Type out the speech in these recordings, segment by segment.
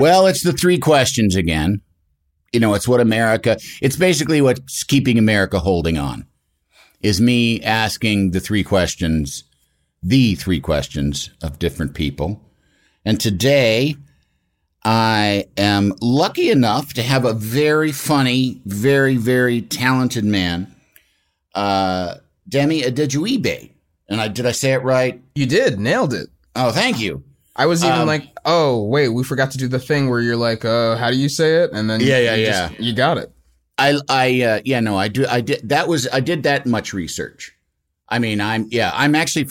Well, it's the three questions again. You know, it's what America, it's basically what's keeping America holding on is me asking the three questions, the three questions of different people. And today I am lucky enough to have a very funny, very, very talented man, uh, Demi Adejuyigbe. And I, did I say it right? You did, nailed it. Oh, thank you. I was even Um, like, oh wait, we forgot to do the thing where you're like, uh, how do you say it? And then Yeah, yeah, you yeah. just- you got it. I, I, uh, yeah, no, I do. I did. That was, I did that much research. I mean, I'm, yeah, I'm actually,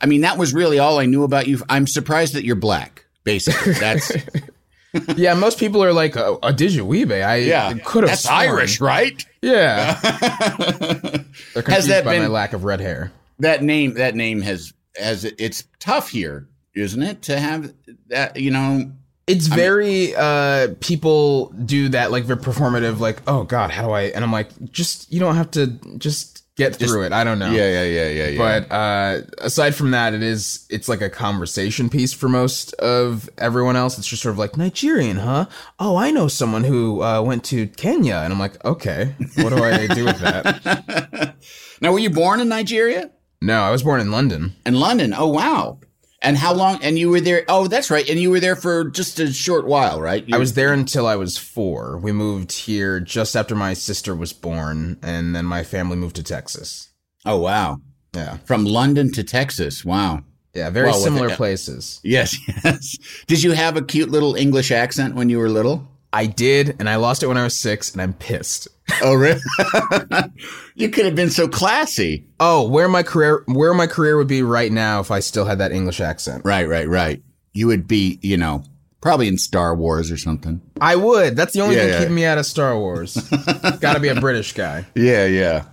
I mean, that was really all I knew about you. I'm surprised that you're black, basically. That's, yeah, most people are like, uh, a Digiweebe. I yeah, could have that's Irish, right? Yeah, they're confused Has that by my lack of red hair. That name, that name has, has, it's tough here, isn't it? To have that, you know, It's very uh people do that like very performative like oh god how do I and I'm like just you don't have to just get through it I don't know yeah, yeah, yeah, yeah, yeah. but uh aside from that it is it's like a conversation piece for most of everyone else it's just sort of like Nigerian huh oh I know someone who uh went to Kenya and I'm like okay what do I do with that now, were you born in Nigeria? no I was born in London In London? Oh, wow. And how long? And you were there? Oh, that's right. And you were there for just a short while, right? You I was there until I was four. We moved here just after my sister was born, and then my family moved to Texas. Oh, wow. Yeah. From London to Texas. Wow. Yeah, very Well, similar it- places. Yes, yes. Did you have a cute little English accent when you were little? I did, and I lost it when I was six, and I'm pissed. Oh, really? you could have been so classy. Oh, where my career where my career would be right now if I still had that English accent. Right, right, right. You would be, you know, probably in Star Wars or something. I would. That's the only Yeah, thing yeah. keeping me out of Star Wars. Got to be a British guy. Yeah, yeah.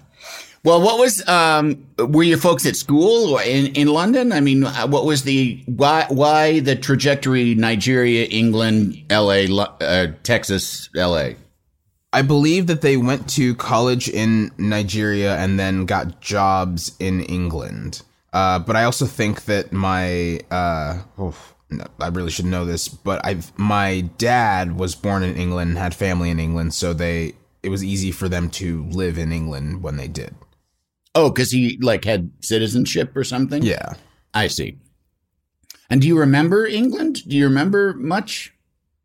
Well, what was um were your folks at school or in in London? I mean, uh, what was the why why the trajectory Nigeria, England, LA, uh, Texas, LA? I believe that they went to college in Nigeria and then got jobs in England. Uh, but I also think that my uh, I really should know this, but I my dad was born in England, and had family in England, so they it was easy for them to live in England when they did. Oh, cuz he like had citizenship or something? Yeah. I see. And do you remember England? Do you remember much?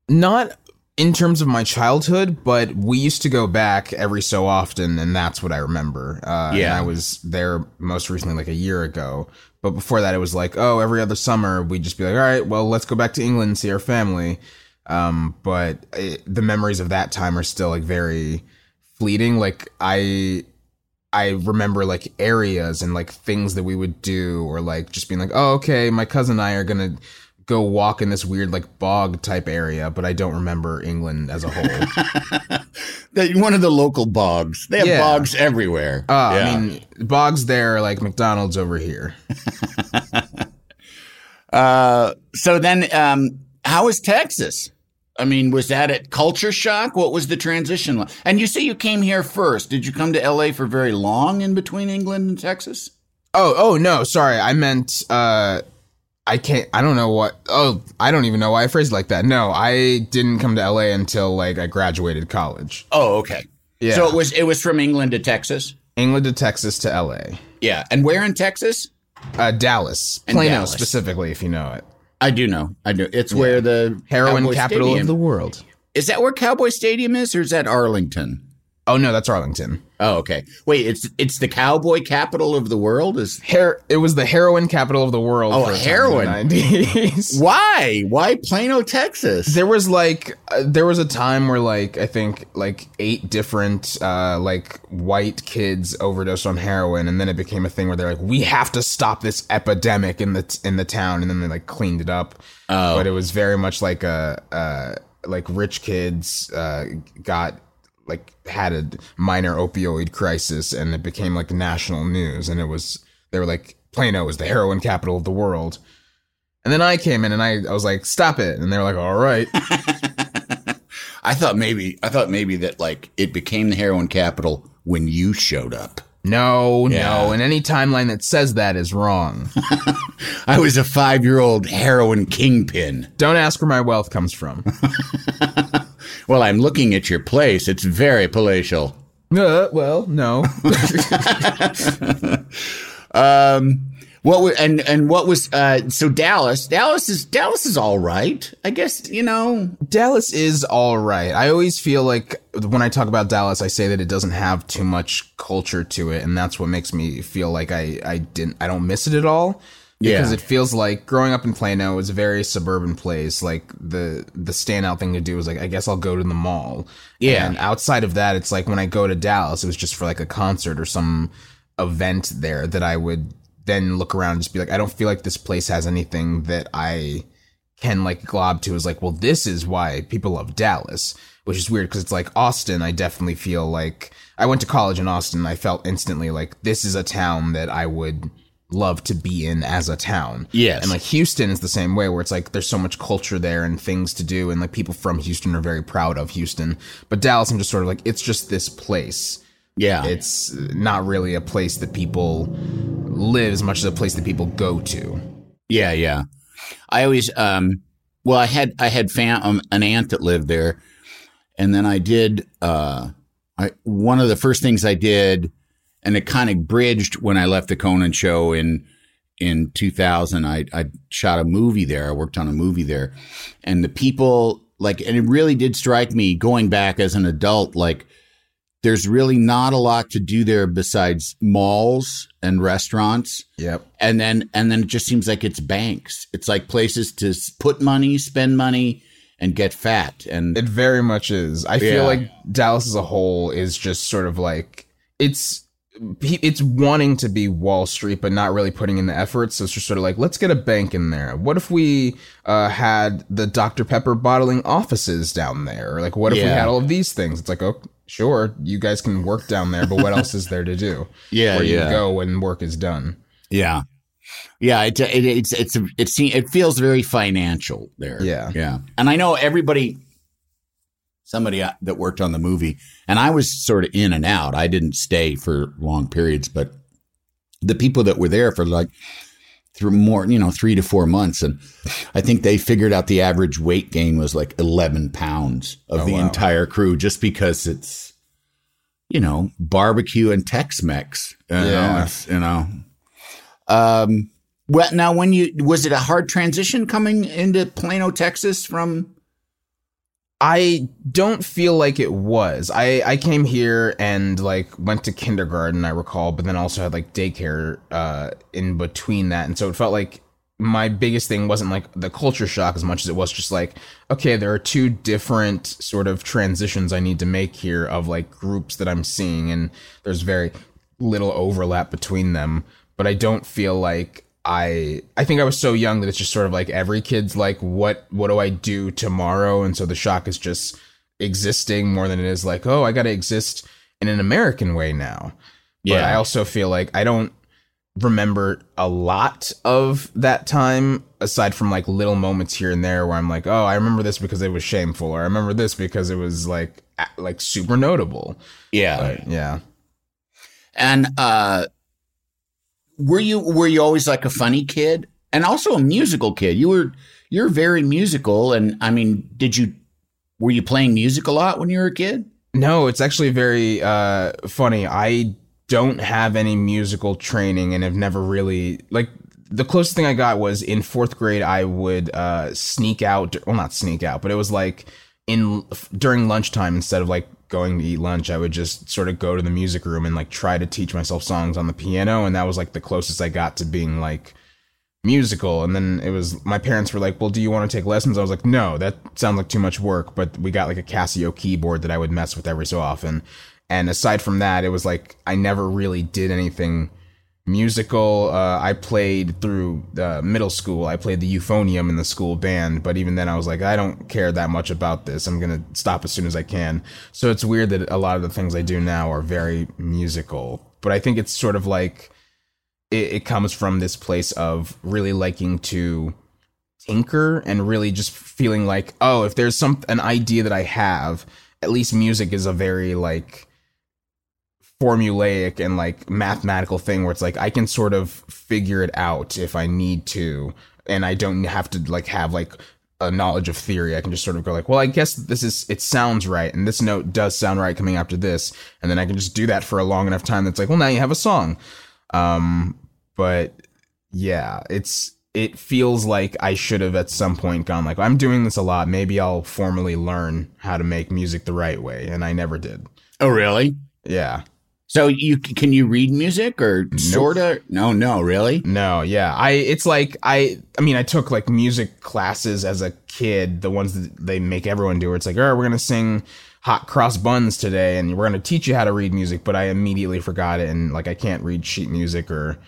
Not in terms of my childhood, but we used to go back every so often, and that's what I remember. Uh, Yeah. and I was there most recently, like a year ago. But before that, it was like, oh, every other summer we'd just be like, all right, well, let's go back to England and see our family. Um, but it, the memories of that time are still like very fleeting. Like I, I remember like areas and like things that we would do, or like just being like, oh, okay, my cousin and I are gonna go walk in this weird like bog type area, but I don't remember England as a whole. One of the local bogs. They have Yeah. bogs everywhere. Uh, Yeah. I mean, bogs there are like McDonald's over here. Uh, so then, um, how was Texas? I mean, was that at culture shock? What was the transition like? And you say you came here first. Did you come to LA for very long in between England and Texas? Oh, oh no, sorry. I meant uh I can't. I don't know what. Oh, I don't even know why I phrased it like that. No, I didn't come to LA until like I graduated college. Oh, okay. Yeah. So it was it was from England to Texas. England to Texas to LA. Yeah, and where in Texas? Uh, Dallas, And Plano Dallas. specifically, if you know it. I do know. I do. It's where the Heroin Cowboy capital Stadium- of the world. Is that where Cowboy Stadium is, or is that Arlington? Oh no, that's Arlington. Oh, okay. Wait, it's it's the cowboy capital of the world. Is Her- it was the heroin capital of the world. Oh, for a time in heroin. the 90s. why? Why Plano, Texas? There was like uh, there was a time where like I think like eight different uh like white kids overdosed on heroin and then it became a thing where they're like we have to stop this epidemic in the in the town and then they like cleaned it up. Oh. But it was very much like a uh like rich kids uh got like had a minor opioid crisis and it became like national news and it was they were like Plano is the heroin capital of the world. And then I came in and I, I was like, stop it. And they were like, all right. I thought maybe I thought maybe that like it became the heroin capital when you showed up. No, Yeah. no. And any timeline that says that is wrong. I was a five year old heroin kingpin. Don't ask where my wealth comes from. Well, I'm looking at your place. It's very palatial. uh, well, no. Um, what wa- and and what was uh so Dallas? Dallas is Dallas is all right. I guess you know. Dallas is all right. I always feel like when I talk about Dallas, I say that it doesn't have too much culture to it, and that's what makes me feel like I I didn't I don't miss it at all. Because Yeah. it feels like growing up in Plano is a very suburban place. Like the the standout thing to do is like I guess I'll go to the mall. Yeah. And outside of that, it's like when I go to Dallas, it was just for like a concert or some event there that I would then look around and just be like, I don't feel like this place has anything that I can like glob to Is like, well, this is why people love Dallas, which is weird because it's like Austin. I definitely feel like I went to college in Austin. I felt instantly like this is a town that I would love to be in as a town. Yes. And like Houston is the same way where it's like there's so much culture there and things to do and like people from Houston are very proud of Houston. But Dallas I'm just sort of like it's just this place. Yeah, It's not really a place that people live as much as a place that people go to. Yeah, yeah. I always, um, well, I had I had fam- um, an aunt that lived there, and then I did. Uh, I one of the first things I did, and it kind of bridged when I left the Conan show in in 2000. I I shot a movie there. I worked on a movie there, and the people like, and it really did strike me going back as an adult, like. There's really not a lot to do there besides malls and restaurants Yep. and then and then it just seems like it's banks. It's like places to put money, spend money, and get fat. And It very much is. I Yeah. feel like Dallas as a whole is just sort of like it's it's wanting to be Wall Street, but not really putting in the effort. So it's just sort of like, let's get a bank in there. What if we uh, had the Dr. Pepper bottling offices down there? Or like, what if we had all of these things? It's like, oh, sure, you guys can work down there, but what else is there to do? Yeah, Where yeah. you go when work is done. yeah, yeah, it, it, it's it's it seems it feels very financial there. Yeah. yeah. And I know everybody, somebody uh, that worked on the movie, and I was sort of in and out. I didn't stay for long periods, but the people that were there for like through more, you know, three to four months. And I think they figured out the average weight gain was like 11 pounds of the wow. entire crew just because it's, you know, barbecue and Tex Mex. You know, Yeah. it's, you know. Um, well, now when you, was it a hard transition coming into Plano, Texas from, I don't feel like it was. I, I came here and like went to kindergarten, I recall, but then also had like daycare uh, in between that. And so it felt like my biggest thing wasn't like the culture shock as much as it was just like, okay, there are two different sort of transitions I need to make here of like groups that I'm seeing, and there's very little overlap between them. But I don't feel like I I think I was so young that it's just sort of like every kid's like what what do I do tomorrow and so the shock is just existing more than it is like oh I got to exist in an American way now. But Yeah. I also feel like I don't remember a lot of that time aside from like little moments here and there where I'm like oh I remember this because it was shameful or I remember this because it was like like super notable. yeah. But yeah. And, uh, were you, were you always like a funny kid? and also a musical kid. You were you're very musical, and I mean, did you were you playing music a lot when you were a kid? No, it's actually very uh, funny. I don't have any musical training and have never really like the closest thing I got was in fourth grade. I would uh, sneak out, well, not sneak out, but it was like in during lunchtime instead of like going to eat lunch, I would just sort of go to the music room and like try to teach myself songs on the piano, and that was like the closest I got to being like musical. And then it was my parents were like, "Well, do you want to take lessons?" I was like, "No, that sounds like too much work." But we got like a Casio keyboard that I would mess with every so often. And aside from that, it was like I never really did anything musical. Uh, I played through uh, middle school. I played the euphonium in the school band, but even then, I was like, I don't care that much about this. I'm gonna stop as soon as I can. So it's weird that a lot of the things I do now are very musical. But I think it's sort of like it, it comes from this place of really liking to tinker and really just feeling like, oh, if there's some an idea that I have, at least music is a very like formulaic and like mathematical thing where it's like I can sort of figure it out if I need to and I don't have to like have like a knowledge of theory. I can just sort of go like, well, I guess this is it sounds right and this note does sound right coming after this and then I can just do that for a long enough time that's like, well, now you have a song. Um but yeah, it's it feels like I should have at some point gone like, I'm doing this a lot. Maybe I'll formally learn how to make music the right way and I never did. Oh, really? Yeah. So you can you read music or sorta? No, no, really. No, yeah. I it's like I I mean I took like music classes as a kid, the ones that they make everyone do. Where it's like, oh, we're gonna sing hot cross buns today, and we're gonna teach you how to read music. But I immediately forgot it, and like I can't read sheet music or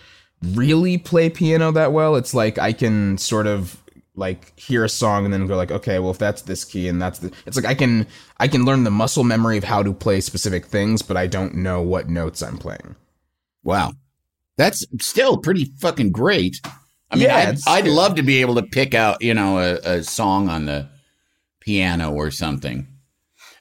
really play piano that well. It's like I can sort of like hear a song and then go like okay well if that's this key and that's the it's like i can i can learn the muscle memory of how to play specific things but i don't know what notes i'm playing. Wow. That's still pretty fucking great. I mean Yeah, I'd, I'd love to be able to pick out you know a, a song on the piano or something.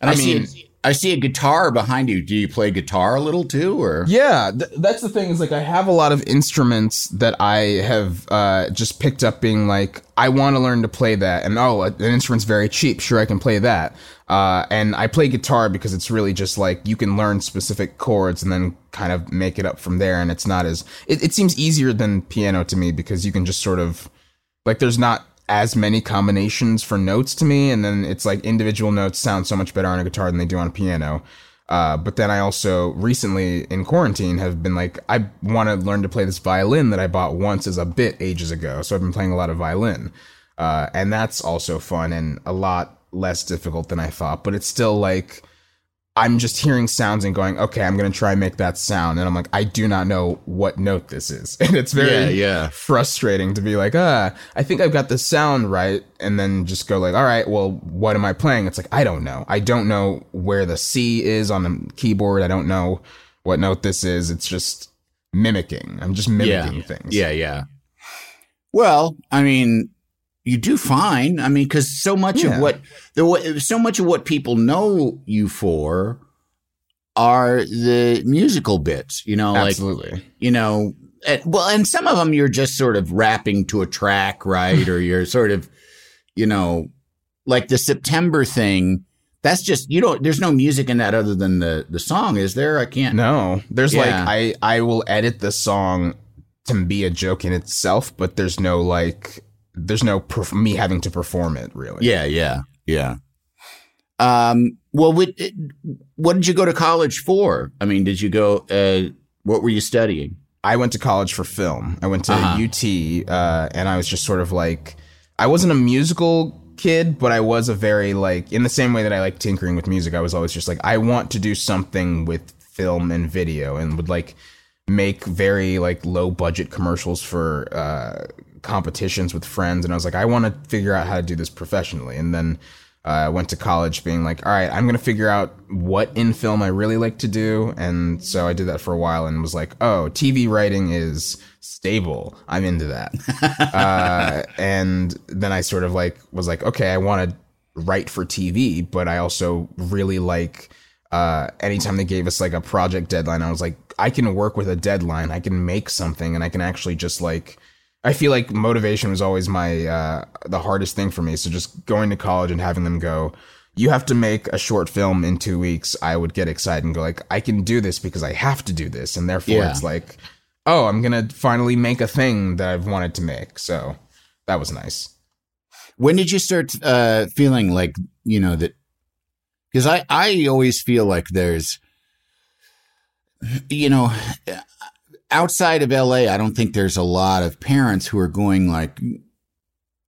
And i, I mean- i see a guitar behind you. Do you play guitar a little too or? Yeah, th- that's the thing is like I have a lot of instruments that I have uh, just picked up being like I want to learn to play that and oh an instrument's very cheap sure I can play that. Uh, and I play guitar because it's really just like you can learn specific chords and then kind of make it up from there and it's not as it, it seems easier than piano to me because you can just sort of like there's not as many combinations for notes to me and then it's like individual notes sound so much better on a guitar than they do on a piano uh, but then I also recently in quarantine have been like, I want to learn to play this violin that I bought once as a bit ages ago. So I've been playing a lot of violin. Uh, and that's also fun and a lot less difficult than I thought. But it's still like, I'm just hearing sounds and going, okay, I'm going to try and make that sound. And I'm like, I do not know what note this is. And it's very Yeah, yeah. frustrating to be like, ah, I think I've got the sound right. And then just go like, all right, well, what am I playing? It's like, I don't know. I don't know where the C is on the keyboard. I don't know what note this is. It's just mimicking. I'm just mimicking yeah things. yeah yeah well i mean you do fine. I mean because so much Yeah. of what the so much of what people know you for are the musical bits you know like Absolutely. you know and, well and some of them you're just sort of rapping to a track right? Or you're sort of you know like the september thing that's just you don't there's no music in that other than the the song is there? I can't No, there's like I I will edit the song to be a joke in itself, but there's no like there's no perf- me having to perform it really. Yeah, yeah, yeah. Um, well, what, what did you go to college for? I mean, did you go? Uh, what were you studying? I went to college for film. I went to Uh-huh. UT, uh, and I was just sort of like, I wasn't a musical kid, but I was a very like, in the same way that I like tinkering with music, I was always just like, I want to do something with film and video, and would like make very like low budget commercials for uh, competitions with friends, and I was like, I want to figure out how to do this professionally, and then. I uh, went to college being like, all right, I'm going to figure out what in film I really like to do. And so I did that for a while and was like, oh, TV writing is stable. I'm into that. uh, and then I sort of like was like, okay, I want to write for TV, but I also really like uh, anytime they gave us like a project deadline, I was like, I can work with a deadline. I can make something and I can actually just like I feel like motivation was always my uh, the hardest thing for me. So just going to college and having them go, you have to make a short film in two weeks. I would get excited and go like, I can do this because I have to do this, and therefore Yeah. it's like, oh, I'm gonna finally make a thing that I've wanted to make. So that was nice. When did you start uh, feeling like you know that? Because I I always feel like there's, you know, outside of LA, I don't think there's a lot of parents who are going like, you,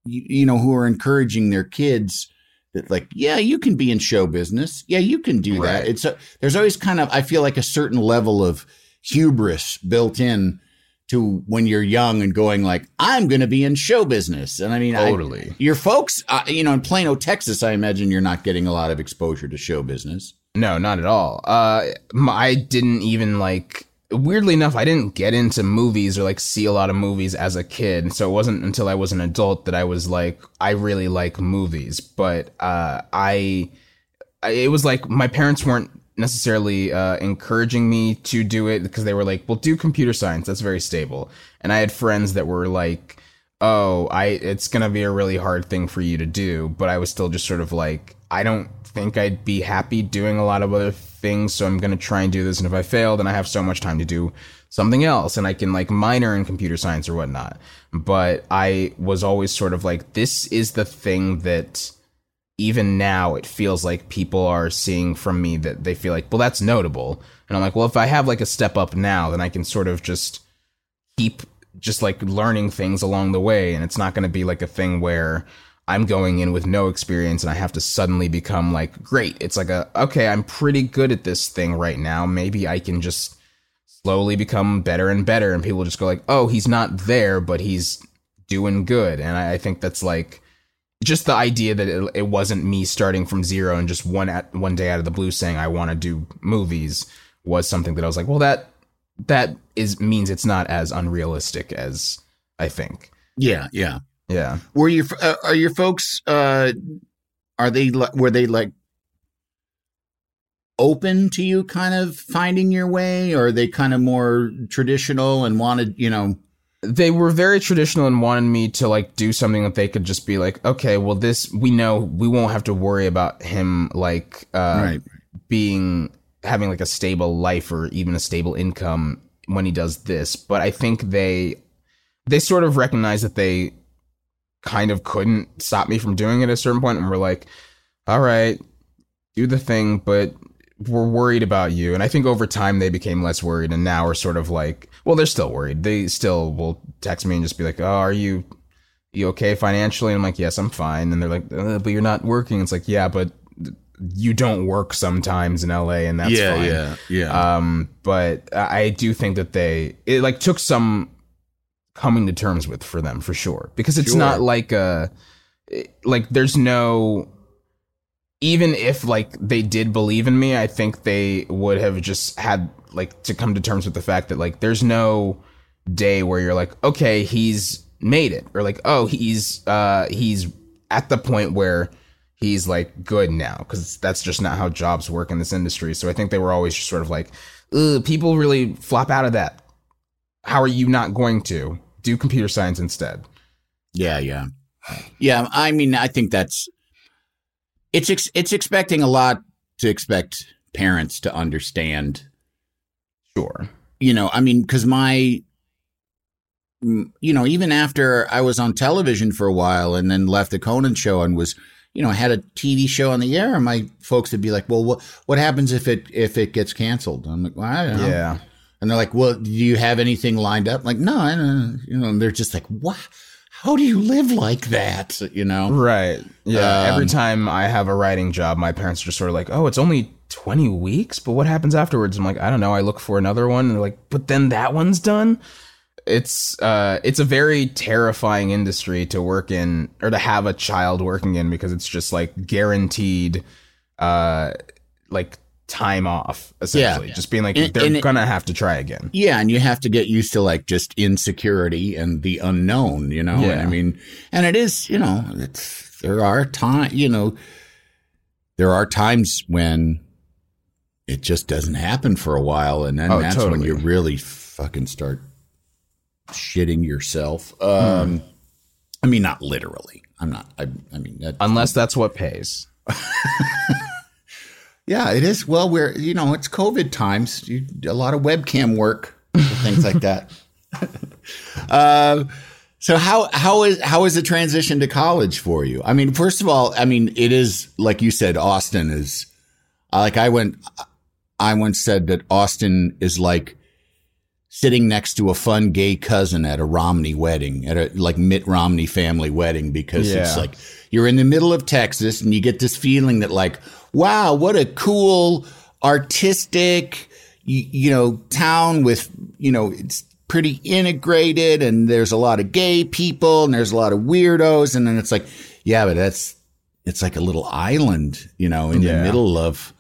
you know, who are encouraging their kids that like, yeah, you can be in show business, yeah, you can do that. It's a, there's always kind of I feel like a certain level of hubris built in to when you're young and going like I'm going to be in show business. And I mean, I- Totally. your folks, uh, you know, in Plano, Texas, I imagine you're not getting a lot of exposure to show business. No, not at all. Uh, I didn't even like. Weirdly enough, I didn't get into movies or like see a lot of movies as a kid. So it wasn't until I was an adult that I was like, I really like movies. But uh, I, I, it was like my parents weren't necessarily uh, encouraging me to do it because they were like, "Well, do computer science. That's very stable." And I had friends that were like, "Oh, I it's gonna be a really hard thing for you to do," but I was still just sort of like, I don't think I'd be happy doing a lot of other things, so I'm gonna try and do this. And if I fail, then I have so much time to do something else, and I can like minor in computer science or whatnot. But I was always sort of like, this is the thing that even now it feels like people are seeing from me that they feel like, well, that's notable. And I'm like, well, if I have like a step up now, then I can sort of just keep just like learning things along the way. And it's not going to be like a thing where I'm going in with no experience and I have to suddenly become like, great. It's like a, okay, I'm pretty good at this thing right now. Maybe I can just slowly become better and better. And people just go like, oh, he's not there, but he's doing good. And I, I think that's like, just the idea that it, it wasn't me starting from zero and just one at one day out of the blue saying I want to do movies was something that I was like, well, that that is means it's not as unrealistic as I think. Yeah, yeah. Yeah. Were your uh, are your folks? Uh, are they were they like open to you kind of finding your way, or are they kind of more traditional and wanted you know? They were very traditional and wanted me to like do something that they could just be like, okay, well, this we know we won't have to worry about him like uh, Right. being having like a stable life or even a stable income when he does this. But I think they they sort of recognize that they kind of couldn't stop me from doing it at a certain point and were like, all right, do the thing, but we're worried about you. And I think over time they became less worried and now are sort of like, well, they're still worried. They still will text me and just be like, oh, are you, you okay financially? And I'm like, yes, I'm fine. And they're like, uh, but you're not working. It's like, yeah, but you don't work sometimes in LA and that's fine. yeah. Yeah. Um, but I I do think that they it like took some coming to terms with for them for sure because it's Sure. not like a like there's no even if like they did believe in me, I think they would have just had like to come to terms with the fact that like there's no day where you're like, okay, he's made it, or like, oh, he's uh he's at the point where he's like good now, because that's just not how jobs work in this industry. So I think they were always just sort of like, people really flop out of that. How are you not going to do computer science instead? Yeah, yeah, yeah. I mean, I think that's it's ex- it's expecting a lot to expect parents to understand. Sure. You know, I mean, because my, you know, even after I was on television for a while and then left the Conan show and was, you know, had a TV show on the air, and my folks would be like, "Well, what what happens if it if it gets canceled?" I'm like, well, I don't know. Yeah. And they're like, "Well, do you have anything lined up?" I'm like, no, I don't. You know, and they're just like, "What? How do you live like that?" You know, Right. Yeah. Um, Every time I have a writing job, my parents are just sort of like, oh, it's only 20 weeks, but what happens afterwards? I'm like, I don't know. I look for another one. And they're like, but then that one's done. It's uh it's a very terrifying industry to work in or to have a child working in because it's just like guaranteed uh like time off essentially. Yeah. Just being like And- they're and gonna have to try again. Yeah, and you have to get used to like just insecurity and the unknown, you know. And I mean, and it is, you know, it's there are time, you know, there are times when Oh, it just doesn't happen for a while, and then that's when you really fucking start. You know, Oh, totally. you really start to shitting yourself. Um, I mean, not literally. I'm not. I, I mean, that, Unless that's what pays. yeah, it is. Well, we're you know it's COVID times. You, a lot of webcam work, things like that. uh, so how how is how is the transition to college for you? I mean, first of all, I mean it is like you said, Austin is like I went. I once said that Austin is like sitting next to a fun gay cousin at a Romney wedding, at a like Mitt Romney family wedding, because it's like you're in the middle of Texas and you get this feeling that like, wow, what a cool, artistic, you, you know, town with, you know, it's pretty integrated and there's a lot of gay people and there's a lot of weirdos. And then it's like, yeah, but that's, it's like a little island, you know, in the middle of,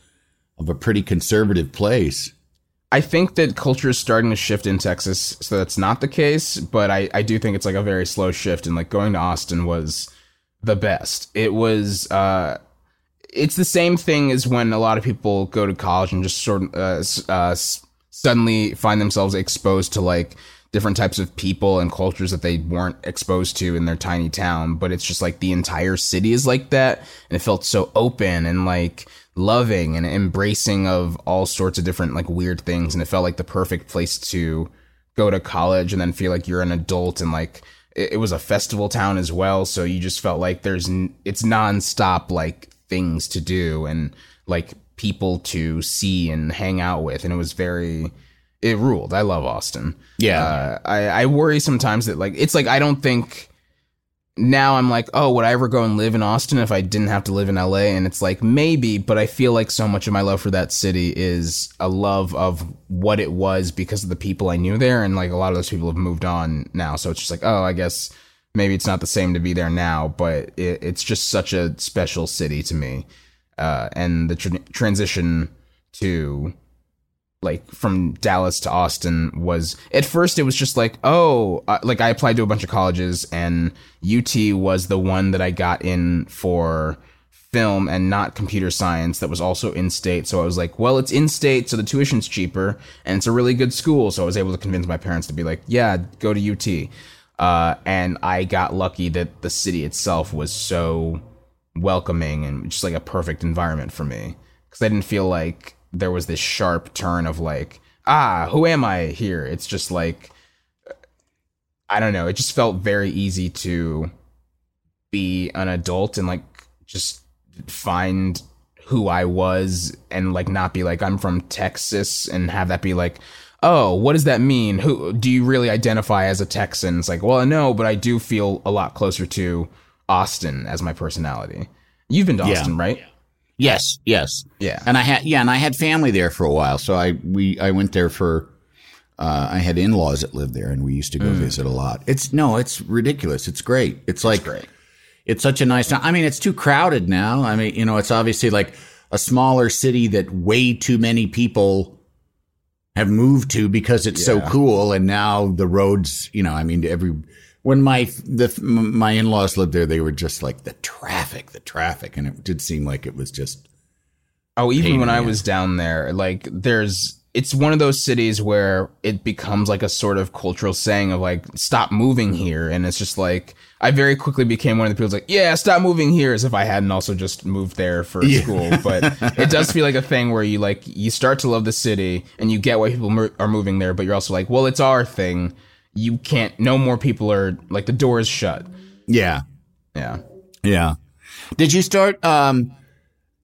of a pretty conservative place. I think that culture is starting to shift in Texas, so that's not the case. But I, I do think it's like a very slow shift, and like going to Austin was the best. It was, uh, it's the same thing as when a lot of people go to college and just sort of uh, uh, suddenly find themselves exposed to like different types of people and cultures that they weren't exposed to in their tiny town. But it's just like the entire city is like that, and it felt so open and like loving and embracing of all sorts of different like weird things and it felt like the perfect place to go to college and then feel like you're an adult and like it, it was a festival town as well so you just felt like there's it's nonstop like things to do and like people to see and hang out with and it was very it ruled i love austin Yeah. uh, I, I worry sometimes that like it's like i don't think now I'm like, oh, would I ever go and live in Austin if I didn't have to live in LA? And it's like, maybe, but I feel like so much of my love for that city is a love of what it was because of the people I knew there. And like a lot of those people have moved on now. So it's just like, oh, I guess maybe it's not the same to be there now, but it, it's just such a special city to me. Uh, and the tr- transition to like from Dallas to Austin was at first it was just like oh uh, like I applied to a bunch of colleges and UT was the one that I got in for film and not computer science that was also in state. So I was like well it's in state so the tuition's cheaper and it's a really good school. So I was able to convince my parents to be like yeah go to UT uh, and I got lucky that the city itself was so welcoming and just like a perfect environment for me. Because I didn't feel like there was this sharp turn of like ah who am I here? It's just like I don't know. It just felt very easy to be an adult and like just find who I was and like not be like I'm from Texas and have that be like oh what does that mean who do you really identify as a Texan it's like well no but I do feel a lot closer to Austin as my personality you've been to Yeah. Austin right Yes, yes. Yeah. And I had yeah, and I had family there for a while. So I we I went there for uh, I had in-laws that lived there and we used to go visit a lot. It's no, it's ridiculous. It's great. It's like great. it's such a nice town. I mean, it's too crowded now. I mean, you know, it's obviously like a smaller city that way too many people have moved to because it's so cool. And now the roads, you know, I mean every when my the my in-laws lived there, they were just like the traffic, the traffic. And it did seem like it was just Oh, even when I was down there, like there's it's one of those cities where it becomes like a sort of cultural saying of like stop moving here. And it's just like I very quickly became one of the people like, yeah, stop moving here as if I hadn't also just moved there for school, but it does feel like a thing where you like you start to love the city and you get why people mo- are moving there, but you're also like, well, it's our thing. You can't no more people are like the door is shut. yeah. Yeah. Yeah. Did you start um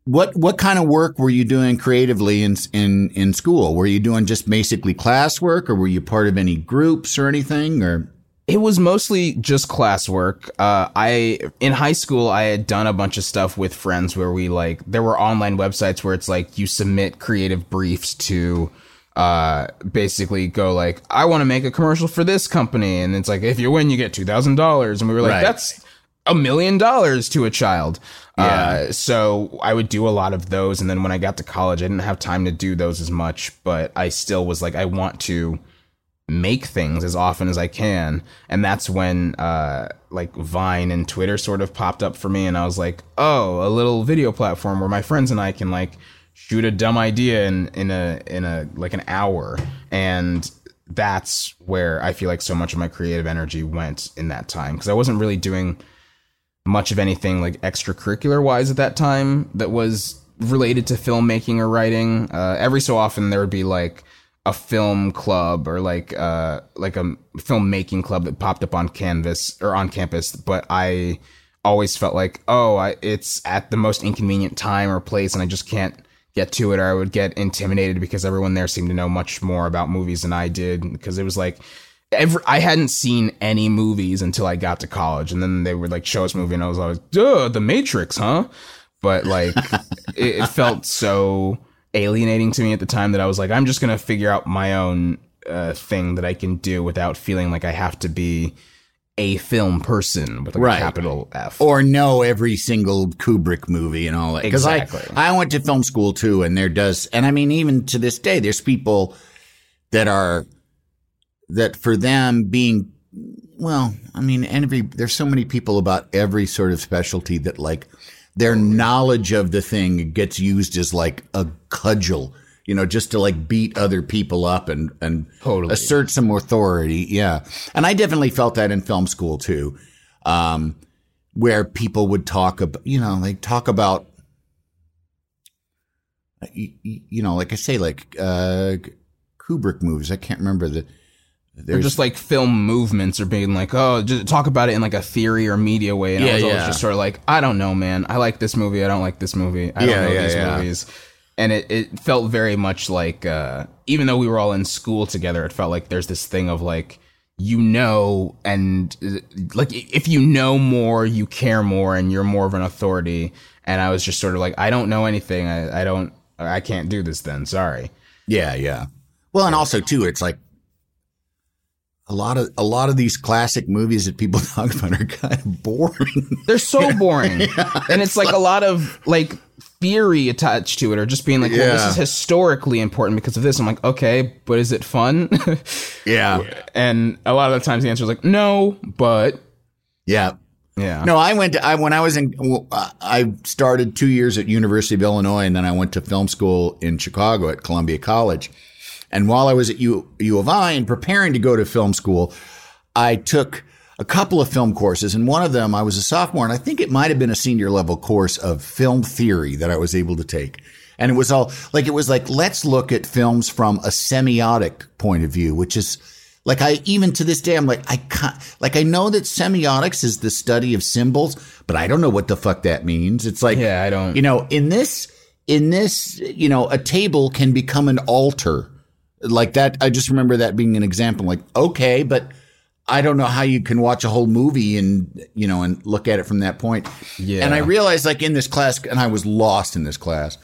what what kind of work were you doing creatively in in in school? Were you doing just basically classwork or were you part of any groups or anything or It was mostly just classwork. Uh, I in high school I had done a bunch of stuff with friends where we like there were online websites where it's like you submit creative briefs to uh basically go like I want to make a commercial for this company and it's like if you win you get $2000 and we were like Right. that's a million dollars to a child. Yeah. Uh, so I would do a lot of those. And then when I got to college, I didn't have time to do those as much, but I still was like, I want to make things as often as I can. And that's when, uh, like Vine and Twitter sort of popped up for me. And I was like, oh, a little video platform where my friends and I can like shoot a dumb idea in, in a, in a, like an hour. And that's where I feel like so much of my creative energy went in that time because I wasn't really doing much of anything like extracurricular wise at that time that was related to filmmaking or writing. Uh, every so often there would be like a film club or like uh like a filmmaking club that popped up on canvas or on campus, but I always felt like oh I, it's at the most inconvenient time or place and I just can't get to it or I would get intimidated because everyone there seemed to know much more about movies than I did because it was like every, I hadn't seen any movies until I got to college and then they would like show us movie and I was like duh the Matrix huh? But like it, it felt so alienating to me at the time that I was like I'm just going to figure out my own uh, thing that I can do without feeling like I have to be a film person with like Right. a capital F. or know every single Kubrick movie and all that. Because Exactly. I, I went to film school too, and there does, and I mean, even to this day, there's people that are that for them being, well, I mean, every there's so many people about every sort of specialty that like their knowledge of the thing gets used as like a cudgel. You know, just to like beat other people up and and Totally. assert some authority. Yeah, and I definitely felt that in film school too. Um, where people would talk about, you know, like talk about, you, you know, like I say, like uh, Kubrick movies. I can't remember the. Or There's just like film movements or being like, oh, just talk about it in like a theory or media way. And I Yeah, was always yeah. just sort of like, I don't know, man. I like this movie. I don't like this movie. I don't Yeah, know yeah, these yeah. movies. And it, it felt very much like, uh, even though we were all in school together, it felt like there's this thing of like, you know, and uh, like if you know more, you care more, and you're more of an authority. And I was just sort of like, I don't know anything. I, I don't, I can't do this then. Sorry. yeah, yeah. Well, and also too, it's like a lot of a lot of these classic movies that people talk about are kind of boring. They're so boring. and it's like a lot of like theory attached to it or just being like, well, this is historically important because of this. I'm like, okay, but is it fun? yeah, and a lot of the times the answer is like, no, but yeah. yeah. No, I went. To, I when I was in. I- I started two years at University of Illinois, and then I went to film school in Chicago at Columbia College. And while I was at U, U of I and preparing to go to film school, I took a couple of film courses, and one of them I was a sophomore, and I think it might have been a senior level course of film theory that I was able to take. And it was all like it was like let's look at films from a semiotic point of view, which is like I even to this day I'm like I can't like I know that semiotics is the study of symbols, but I don't know what the fuck that means. It's like Yeah, I don't- You know, in this in this, you know, a table can become an altar. Like that I just remember that being an example like okay, but I don't know how you can watch a whole movie and you know and look at it from that point. Yeah. And I realized like in this class and I was lost in this class.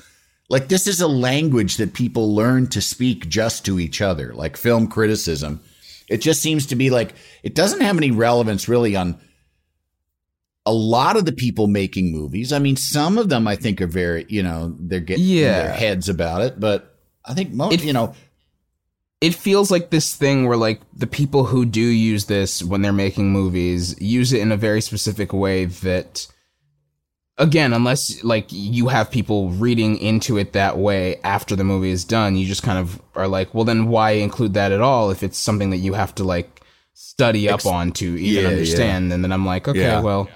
Like this is a language that people learn to speak just to each other, like film criticism. It just seems to be like it doesn't have any relevance really on a lot of the people making movies. I mean, some of them I think are very, you know, they're getting Yeah. their heads about it, but I think most, It- you know, it feels like this thing where like the people who do use this when they're making movies use it in a very specific way that again unless like you have people reading into it that way after the movie is done you just kind of are like well then why include that at all if it's something that you have to like study up on to even Yeah, understand? And then i'm like okay Yeah. well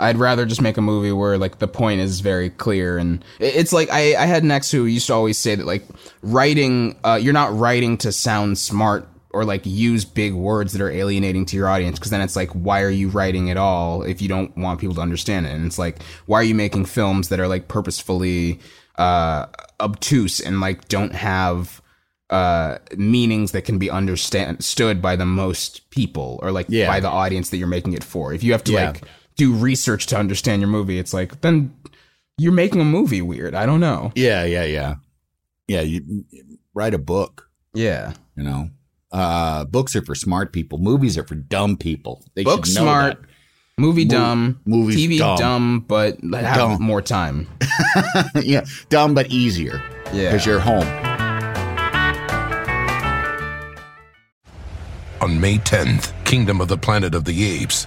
I'd rather just make a movie where like the point is very clear and it's like I, I had an ex who used to always say that like writing uh, you're not writing to sound smart or like use big words that are alienating to your audience because then it's like why are you writing at all if you don't want people to understand it and it's like why are you making films that are like purposefully uh obtuse and like don't have uh meanings that can be understand understood by the most people or like Yeah. by the audience that you're making it for if you have to Yeah. like do research to understand your movie it's like then you're making a movie weird i don't know yeah, yeah, yeah. Yeah, you write a book, yeah you know. Uh, books are for smart people. Movies are for dumb people. They book should know smart movie dumb movies tv dumb. dumb, but have Dumb. more time yeah, dumb but easier. Yeah. because you're home. On May 10th, Kingdom of the Planet of the Apes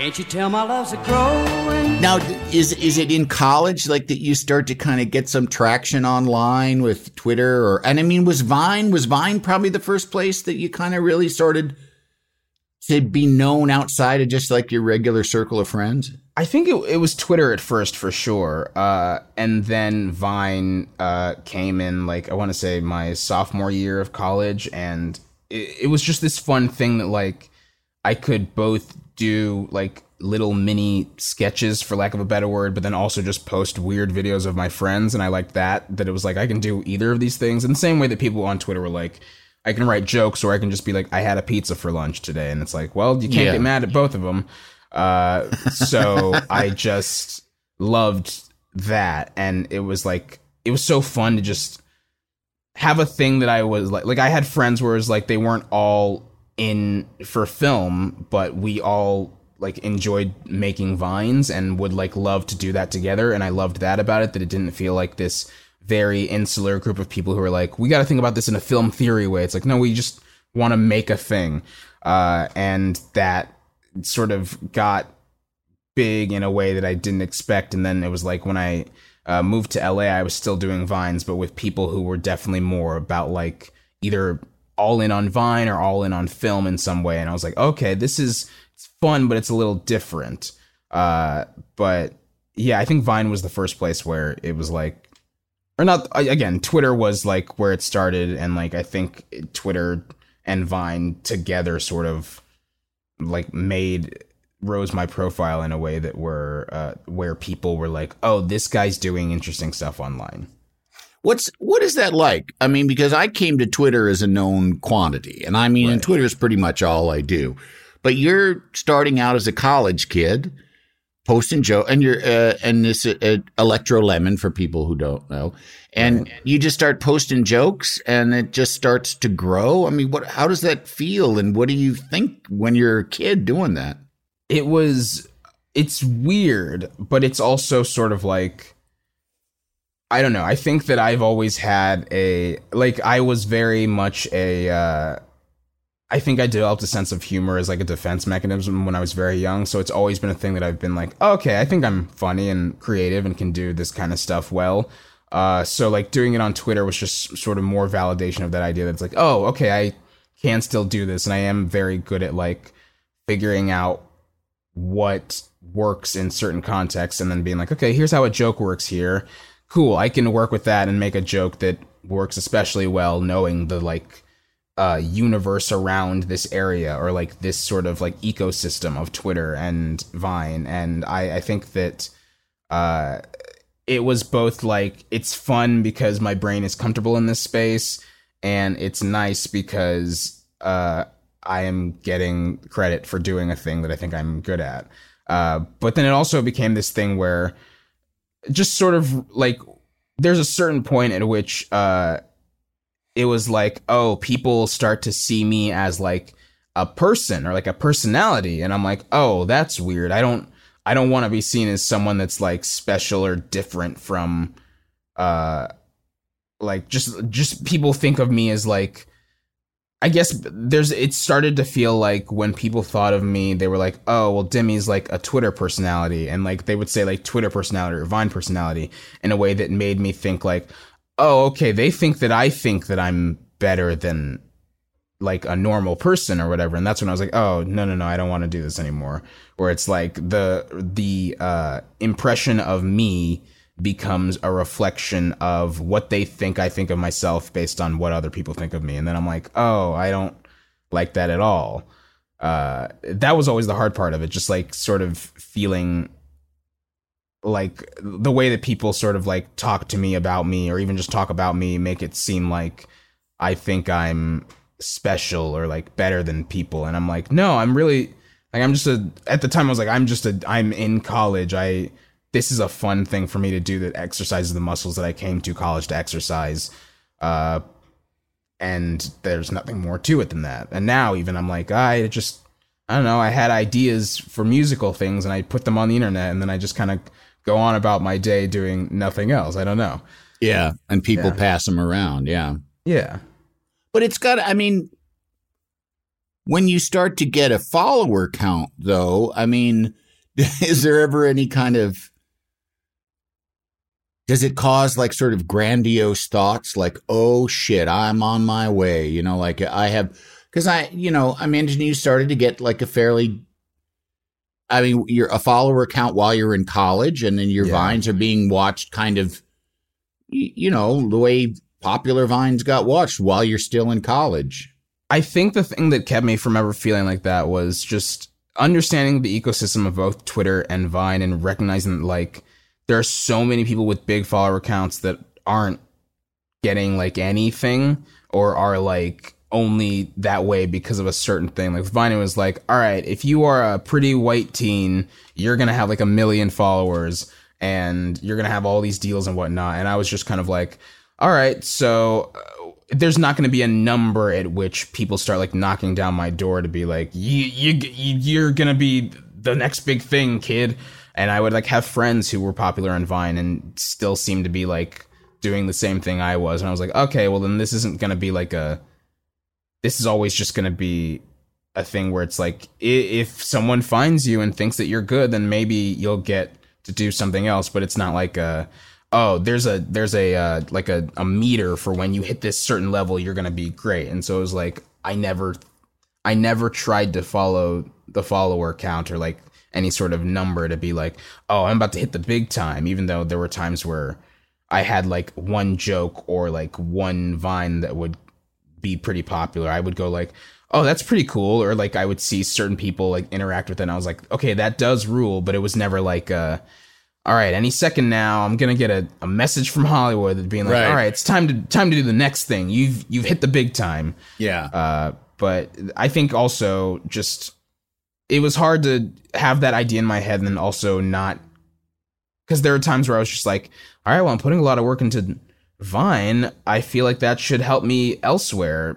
Can't you tell my love's a growing? Now, is is it in college like that you start to kind of get some traction online with Twitter or and I mean was Vine was Vine probably the first place that you kind of really started to be known outside of just like your regular circle of friends? I think it, it was Twitter at first for sure, uh, and then Vine uh, came in like I want to say my sophomore year of college, and it, it was just this fun thing that like I could both do like little mini sketches for lack of a better word but then also just post weird videos of my friends and i liked that that it was like i can do either of these things. In the same way that people on twitter were like i can write jokes or i can just be like i had a pizza for lunch today. And it's like well you can't Yeah. get mad at both of them uh, so i just loved that. And it was like it was so fun to just have a thing that I was like like I had friends where it was like they weren't all in for film, but we all like enjoyed making vines and would like love to do that together and I loved that about it that it didn't feel like this very insular group of people who are like we got to think about this in a film theory way. It's like no, we just want to make a thing. Uh and that sort of got big in a way that I didn't expect. And then it was like when I uh, moved to LA, I was still doing vines, but with people who were definitely more about like either all in on Vine or all in on film in some way. And I was like, okay, this is it's fun, but it's a little different. Uh, but yeah, I think Vine was the first place where it was like, or not again, Twitter was like where it started, and like I think Twitter and Vine together sort of like made rose my profile in a way that were uh, where people were like, "Oh, this guy's doing interesting stuff online." What's what is that like? I mean, because I came to Twitter as a known quantity, and I mean, and Twitter is pretty much all I do. But you're starting out as a college kid, posting joke, and you're uh, and this uh, Electro Lemon for people who don't know, and you just start posting jokes, and it just starts to grow. I mean, what? How does that feel, and what do you think when you're a kid doing that? It was it's weird, but it's also sort of like I don't know. I think that I've always had a like I was very much a uh I think I developed a sense of humor as like a defense mechanism when I was very young. So it's always been a thing that I've been like, okay, I think I'm funny and creative and can do this kind of stuff well. Uh, so like doing it on Twitter was just sort of more validation of that idea that it's like, oh, okay, I can still do this, and I am very good at like figuring out what works in certain contexts, and then being like, okay, here's how a joke works here. Cool, I can work with that and make a joke that works especially well, knowing the like uh, universe around this area or like this sort of like ecosystem of Twitter and Vine. And I, I think that uh, it was both like it's fun because my brain is comfortable in this space, and it's nice because uh, I am getting credit for doing a thing that I think I'm good at. Uh, but then it also became this thing where just sort of like there's a certain point at which uh, it was like, oh, people start to see me as like a person or like a personality, and I'm like, oh, that's weird. I don't I don't want to be seen as someone that's like special or different from uh like just just people think of me as like I guess there's it started to feel like when people thought of me, they were like, "Oh, well, Demi's like a Twitter personality," and like they would say like Twitter personality or Vine personality in a way that made me think like, "Oh, okay, they think that I think that I'm better than like a normal person or whatever," and that's when I was like, "Oh, no, no, no, I don't want to do this anymore." Where it's like the the uh, impression of me becomes a reflection of what they think I think of myself based on what other people think of me. And then I'm like, oh, I don't like that at all. Uh, that was always the hard part of it, just like sort of feeling like the way that people sort of like talk to me about me or even just talk about me make it seem like I think I'm special or like better than people. And I'm like, no, I'm really like, I'm just a, at the time I was like, I'm just a, I'm in college. I, this is a fun thing for me to do that exercises the muscles that I came to college to exercise. Uh, and there's nothing more to it than that. And now even I'm like, I just, I don't know, I had ideas for musical things and I put them on the internet and then I just kind of go on about my day doing nothing else. I don't know. Yeah. And people Yeah. pass them around. Yeah. Yeah. But it's got, I mean, when you start to get a follower count, though, I mean, is there ever any kind of, does it cause like sort of grandiose thoughts like, oh shit, I'm on my way? You know, like I have, because I, you know, I imagine you started to get like a fairly, I mean, you're a follower count while you're in college, and then your Yeah. vines are being watched kind of, you know, the way popular vines got watched while you're still in college. I think the thing that kept me from ever feeling like that was just understanding the ecosystem of both Twitter and Vine and recognizing like there are so many people with big follower counts that aren't getting like anything or are like only that way because of a certain thing. Like Vine, was like, all right, if you are a pretty white teen, you're gonna have like a million followers and you're gonna have all these deals and whatnot. And I was just kind of like, all right, so uh, there's not going to be a number at which people start like knocking down my door to be like, you, you, you you're to be the next big thing, kid. And I would like have friends who were popular on Vine and still seem to be like doing the same thing I was. And I was like, okay, well then this isn't to be like a, this is always just to be a thing where it's like, if someone finds you and thinks that you're good, then maybe you'll get to do something else. But it's not like a, oh there's a there's a uh, like a, a meter for when you hit this certain level you're gonna be great and so it was like i never i never tried to follow the follower count or like any sort of number to be like oh i'm about to hit the big time even though there were times where i had like one joke or like one vine that would be pretty popular i would go like oh that's pretty cool or like i would see certain people like interact with it and i was like okay that does rule but it was never like uh all right, any second now, I'm gonna get a, a message from Hollywood being like, Right. all right, it's time to time to do the next thing. You've you've hit the big time. Yeah. Uh, but I think also just it was hard to have that idea in my head and then also not because there are times where I was just like, all right, well, I'm putting a lot of work into Vine. I feel like that should help me elsewhere,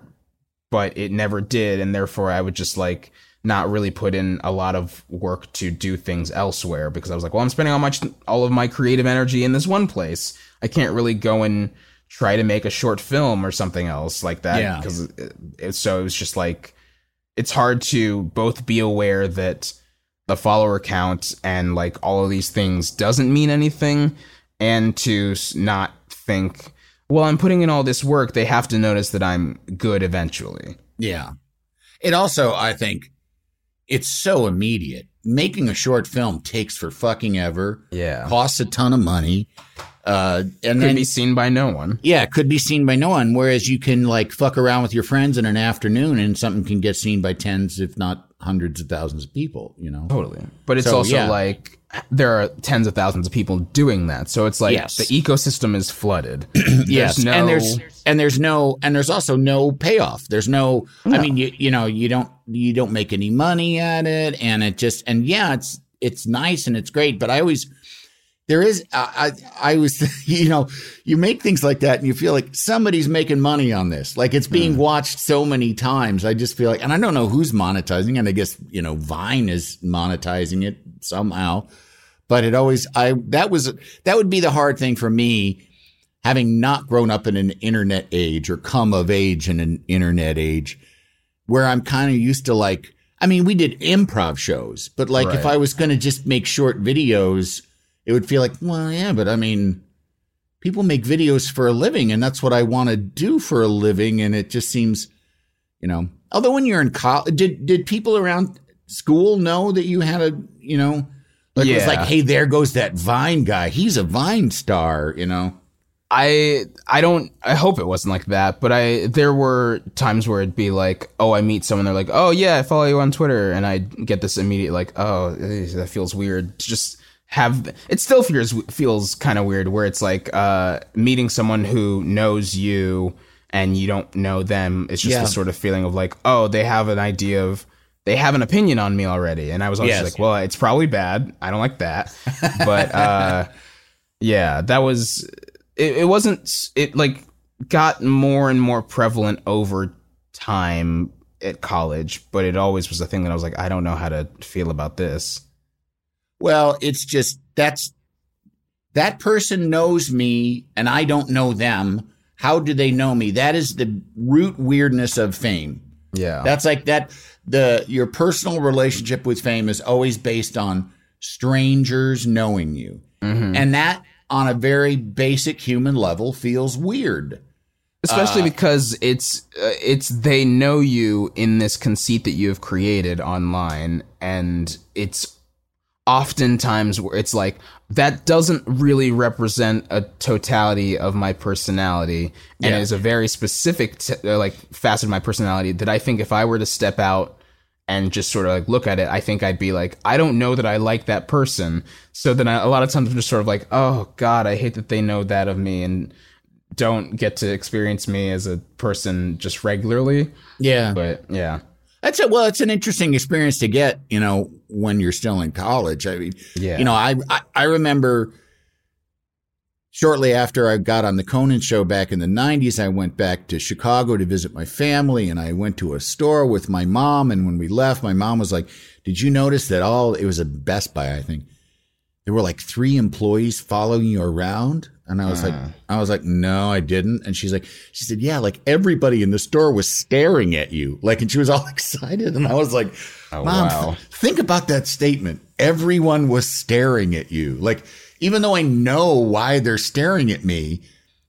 but it never did, and therefore I would just like not really put in a lot of work to do things elsewhere because I was like, well, I'm spending all my all of my creative energy in this one place. I can't really go and try to make a short film or something else like that Yeah. because it, it, so it was just like it's hard to both be aware that the follower count and like all of these things doesn't mean anything and to not think well i'm putting in all this work they have to notice that i'm good eventually Yeah. It also, I think, it's so immediate. Making a short film takes for fucking ever. Yeah. Costs a ton of money. Uh, and could then, be seen by no one yeah, could be seen by no one. Whereas you can like fuck around with your friends in an afternoon and something can get seen by tens, if not hundreds of thousands of people, you know? totally but it's So, also yeah. like there are tens of thousands of people doing that. So it's like Yes. the ecosystem is flooded. Yes, no and there's and there's no and there's also no payoff. There's no, I mean, you you know, you don't you don't make any money at it, and it just and yeah, it's it's nice and it's great, but I always there is I, I I was you know you make things like that and you feel like somebody's making money on this. Like it's being mm. watched so many times. I just feel like and I don't know who's monetizing and I guess you know Vine is monetizing it somehow but it always I that was that would be the hard thing for me having not grown up in an internet age or come of age in an internet age where I'm kind of used to like I mean we did improv shows but like if I was going to just make short videos it would feel like, well, yeah, but I mean, people make videos for a living, and that's what I want to do for a living. And it just seems, you know, although when you're in college, did did people around school know that you had a, you know, like it was like, hey, there goes that Vine guy. He's a Vine star, you know. I I don't I hope it wasn't like that, but I there were times where it'd be like, oh, I meet someone, they're like, oh yeah, I follow you on Twitter, and I get this immediate like, oh, eh, that feels weird. To just have it still feels feels kind of weird where it's like uh meeting someone who knows you and you don't know them. It's just Yeah. this sort of feeling of like, oh, they have an idea of they have an opinion on me already, and I was always Yes. like, well, it's probably bad. I don't like that, but uh yeah, that was it, it wasn't it like got more and more prevalent over time at college, but it always was a thing that I was like, I don't know how to feel about this. Well, it's just that's that person knows me and I don't know them. How do they know me? That is the root weirdness of fame. Yeah. That's like that the your personal relationship with fame is always based on strangers knowing you. And that on a very basic human level feels weird. especially Uh, because it's uh, it's they know you in this conceit that you have created online and it's oftentimes where it's like that doesn't really represent a totality of my personality and Yeah. it is a very specific t- uh, like facet of my personality that I think if I were to step out and just sort of like look at it, I think I'd be like, I don't know that I like that person. So then I, a lot of times I'm just sort of like, oh God, I hate that they know that of me and don't get to experience me as a person just regularly. Yeah. But yeah. That's a well, it's an interesting experience to get, you know, when you're still in college. I mean, Yeah. you know, I, I I remember shortly after I got on the Conan show back in the 90s, I went back to Chicago to visit my family and I went to a store with my mom and when we left, my mom was like, "Did you notice that all it was a Best Buy, I think. There were like three employees following you around?" And I was like, I was like, no, I didn't. And she's like, she said, yeah, like everybody in the store was staring at you. Like, and she was all excited. And I was like, mom, wow. th- think about that statement. Everyone was staring at you. Like, even though I know why they're staring at me,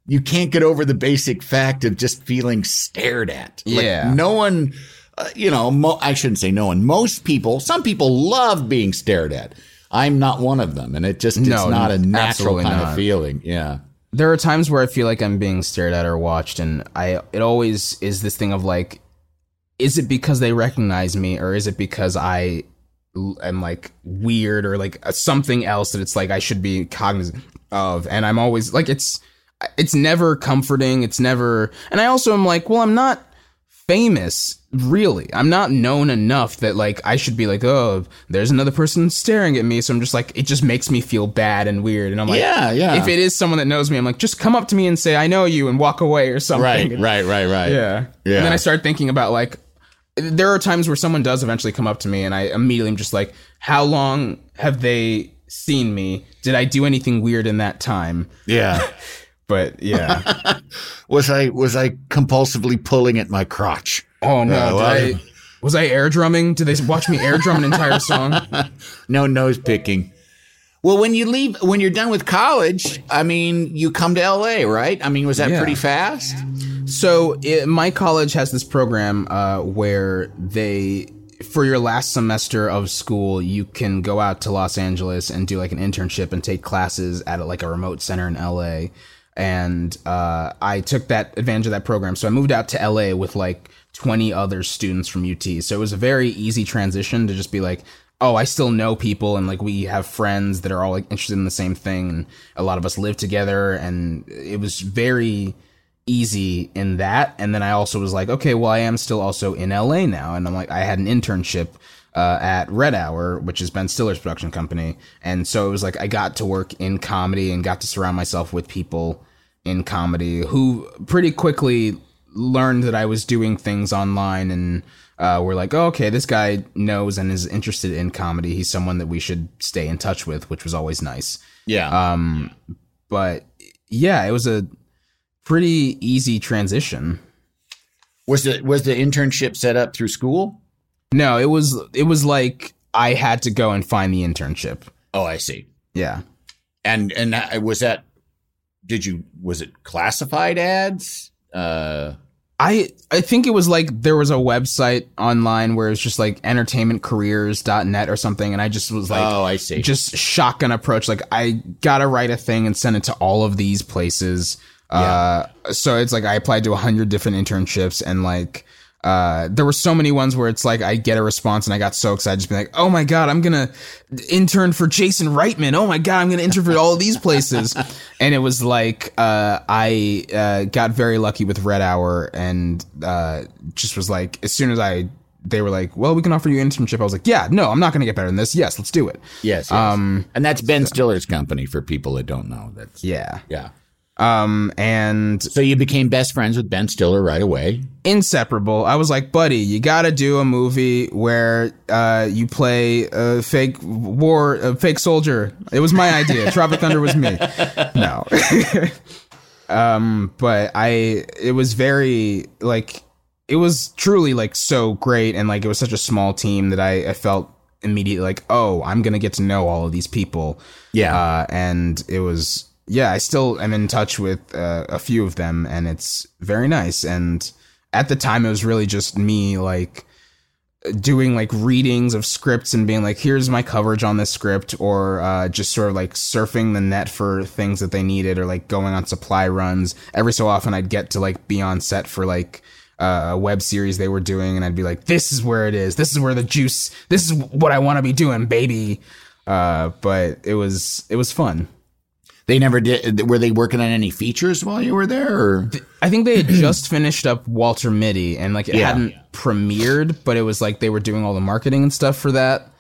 you can't get over the basic fact of just feeling stared at. Like, Yeah. no one, uh, you know, mo- I shouldn't say no one. Most people, some people love being stared at. I'm not one of them. And it just, it's No, not a natural kind not. of feeling. Yeah. there are times where I feel like I'm being stared at or watched, and I it always is this thing of like, is it because they recognize me, or is it because I am like weird or like something else that it's like I should be cognizant of? And I'm always like, it's it's never comforting. It's never, and I also am like, well, I'm not famous really i'm not known enough that like i should be like oh there's another person staring at me so i'm just like it just makes me feel bad and weird and i'm like Yeah, yeah. if it is someone that knows me i'm like just come up to me and say i know you and walk away or something Right, right, right, right. yeah Yeah. and then i start thinking about like there are times where someone does eventually come up to me and i immediately am just like how long have they seen me did i do anything weird in that time Yeah. but yeah was I was I compulsively pulling at my crotch? oh no Uh, well- I, was i air drumming did they watch me air drum an entire song No nose picking. Well, when you leave, when you're done with college, I mean, you come to LA, right? I mean, was that Yeah. pretty fast? So it, my college has this program uh, where they, for your last semester of school, you can go out to Los Angeles and do like an internship and take classes at like a remote center in LA. And uh, I took that advantage of that program. So I moved out to LA with like 20 other students from UT. So it was a very easy transition to just be like, oh, I still know people and like we have friends that are all like interested in the same thing. And a lot of us live together. And it was very easy in that. And then I also was like, okay, well, I am still also in LA now. And I'm like, I had an internship uh, at Red Hour, which is Ben Stiller's production company. And so it was like I got to work in comedy and got to surround myself with people in comedy who pretty quickly learned that I was doing things online and uh, were like, oh, okay, this guy knows and is interested in comedy. He's someone that we should stay in touch with, which was always nice. Yeah. Um, but yeah, it was a pretty easy transition. Was the was the internship set up through school? No, it was it was like I had to go and find the internship. Oh, I see. Yeah. And and was that did you was it classified ads? Uh I I think it was like there was a website online where it's just like entertainmentcareers.net or something and I just was like Oh, I see. just shotgun approach like I got to write a thing and send it to all of these places. Uh so it's like I applied to a 100 different internships and like uh, there were so many ones where it's like I get a response and I got so excited, just be like, "Oh my god, I'm gonna intern for Jason Reitman! Oh my god, I'm gonna intern for all these places!" and it was like uh, I uh, got very lucky with Red Hour and uh, just was like, as soon as I they were like, "Well, we can offer you an internship," I was like, "Yeah, no, I'm not gonna get better than this. Yes, let's do it." yes, yes. Um, and that's Ben Stiller's company for people that don't know. That's yeah, yeah. Um, and so you became best friends with Ben Stiller right away. inseparable. I was like, buddy, you got to do a movie where uh, you play a fake war, a fake soldier. It was my idea. Tropic Thunder was me. No. um, but I, it was very like, it was truly like so great, and like it was such a small team that I, I felt immediately like, oh, I'm gonna get to know all of these people. Yeah. uh, and it was yeah. I still am in touch with uh, a few of them, and it's very nice. And at the time, it was really just me like doing like readings of scripts and being like, here's my coverage on this script, or uh, just sort of like surfing the net for things that they needed, or like going on supply runs. Every so often, I'd get to like be on set for like uh, a web series they were doing, and I'd be like, this is where it is. This is where the juice. This is what I want to be doing, baby. Uh, but it was it was fun. They never did. Were they working on any features while you were there? Or? I think they had just finished up Walter Mitty, and like it Yeah. hadn't premiered, but it was like they were doing all the marketing and stuff for that.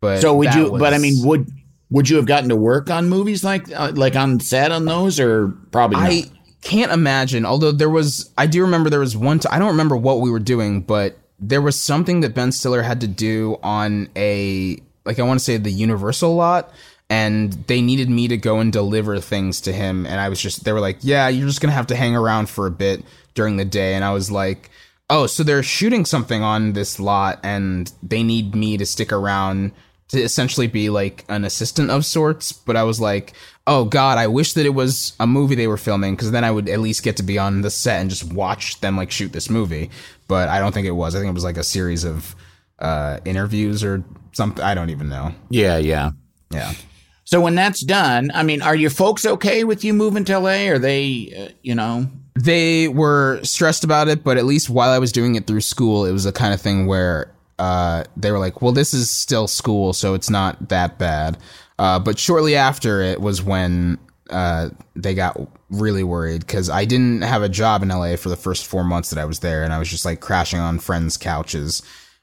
But so would you? But I mean, would would you have gotten to work on movies like uh, like on set on those, or probably not? I can't imagine. Although there was, I do remember there was one. T- I don't remember what we were doing, but there was something that Ben Stiller had to do on a like I want to say the Universal lot, and they needed me to go and deliver things to him. And I was just, they were like, "Yeah, you're just gonna have to hang around for a bit during the day." And I was like. Oh, so they're shooting something on this lot and they need me to stick around to essentially be like an assistant of sorts. But I was like, oh God, I wish that it was a movie they were filming because then I would at least get to be on the set and just watch them like shoot this movie. But I don't think it was. I think it was like a series of uh, interviews or something. I don't even know. yeah, yeah. Yeah. So when that's done, I mean, are your folks okay with you moving to LA? Are they, uh, you know? they were stressed about it, but at least while I was doing it through school, it was the kind of thing where uh, they were like, "Well, this is still school, so it's not that bad." Uh, but shortly after it was when uh, they got really worried because I didn't have a job in LA for the first four months that I was there, and I was just like crashing on friends' couches.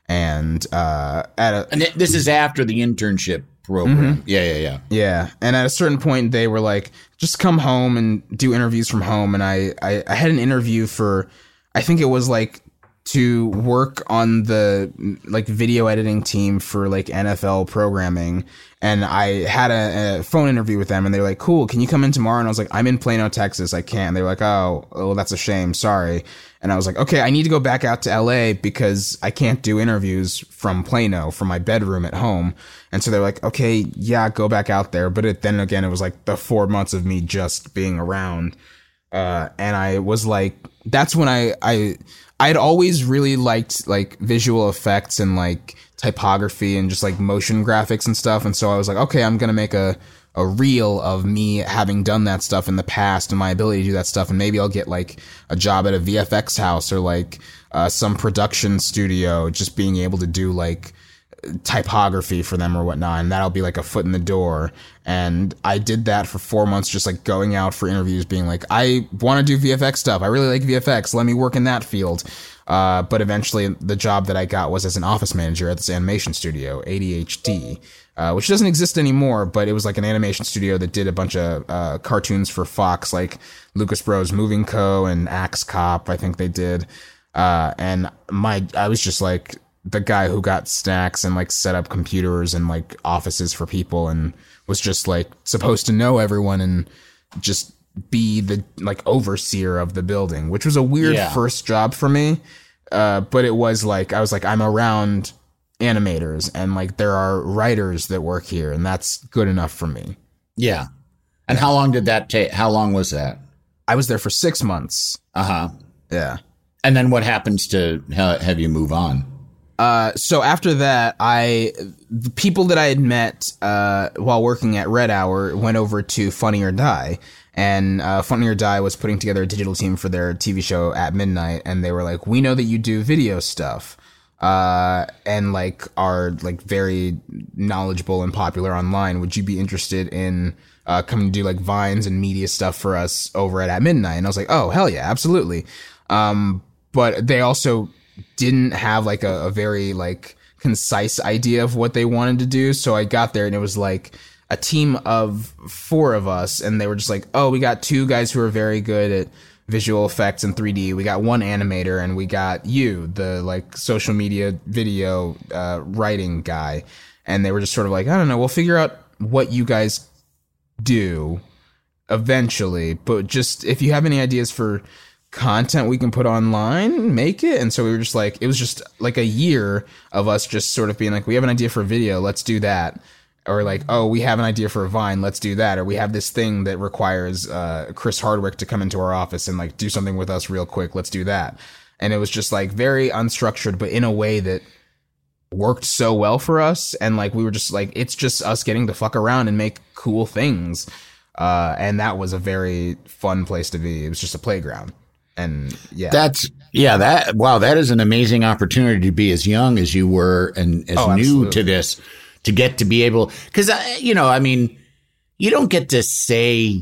And uh, at a, And this is after the internship program. Mm-hmm. Yeah, yeah, yeah. yeah, and at a certain point, they were like, "Just come home and do interviews from home." And I, I, I had an interview for, I think it was like to work on the like video editing team for like NFL programming, and I had a, a phone interview with them, and they were like, "Cool, can you come in tomorrow?" And I was like, "I'm in Plano, Texas. I can't." They were like, "Oh, well, that's a shame. Sorry." And I was like, "Okay, I need to go back out to LA because I can't do interviews from Plano from my bedroom at home." And so they're like, "Okay, yeah, go back out there." But it, then again, it was like the four months of me just being around uh, and I was like, that's when I I I'd always really liked like visual effects and like typography and just like motion graphics and stuff. And so I was like, okay, I'm gonna make a a reel of me having done that stuff in the past and my ability to do that stuff, and maybe I'll get like a job at a VFX house or like uh, some production studio, just being able to do like typography for them or whatnot, and that'll be like a foot in the door. And I did that for four months, just like going out for interviews, being like, I want to do VFX stuff. I really like VFX. Let me work in that field. Uh, but eventually, the job that I got was as an office manager at this animation studio, ADHD, uh, which doesn't exist anymore. But it was like an animation studio that did a bunch of uh, cartoons for Fox, like Lucas Bros. Moving Co. and Axe Cop. I think they did. Uh, and my, I was just like the guy who got snacks and like set up computers and like offices for people and was just like supposed to know everyone and just be the like overseer of the building, which was a weird Yeah. first job for me. Uh, but it was like I was like I'm around animators and like there are writers that work here and that's good enough for me. Yeah. And how long did that take? How long was that? I was there for six months. Uh huh. Yeah. And then what happens to ha- have you move on? Uh, so after that, I the people that I had met uh, while working at Red Hour went over to Funny or Die, and uh, Funny or Die was putting together a digital team for their TV show at midnight, and they were like, "We know that you do video stuff." Uh, and like are like very knowledgeable and popular online. Would you be interested in uh, coming to do like vines and media stuff for us over at at midnight? And I was like, oh hell yeah, absolutely. Um, but they also didn't have like a, a very like concise idea of what they wanted to do. So I got there and it was like a team of four of us, and they were just like, oh, we got two guys who are very good at visual effects and 3D. We got one animator, and we got you, the like social media video uh, writing guy. And they were just sort of like, I don't know, we'll figure out what you guys do eventually, but just if you have any ideas for content we can put online, make it. And so we were just like, it was just like a year of us just sort of being like, we have an idea for a video, let's do that. Or like, oh, we have an idea for a vine, let's do that. Or we have this thing that requires uh, Chris Hardwick to come into our office and like do something with us real quick, let's do that. And it was just like very unstructured, but in a way that worked so well for us. And like, we were just like, it's just us getting to fuck around and make cool things. Uh, and that was a very fun place to be. It was just a playground. And yeah, That's yeah, that wow, that is an amazing opportunity to be as young as you were and as Oh, new to this to get to be able cuz you know, I mean, you don't get to say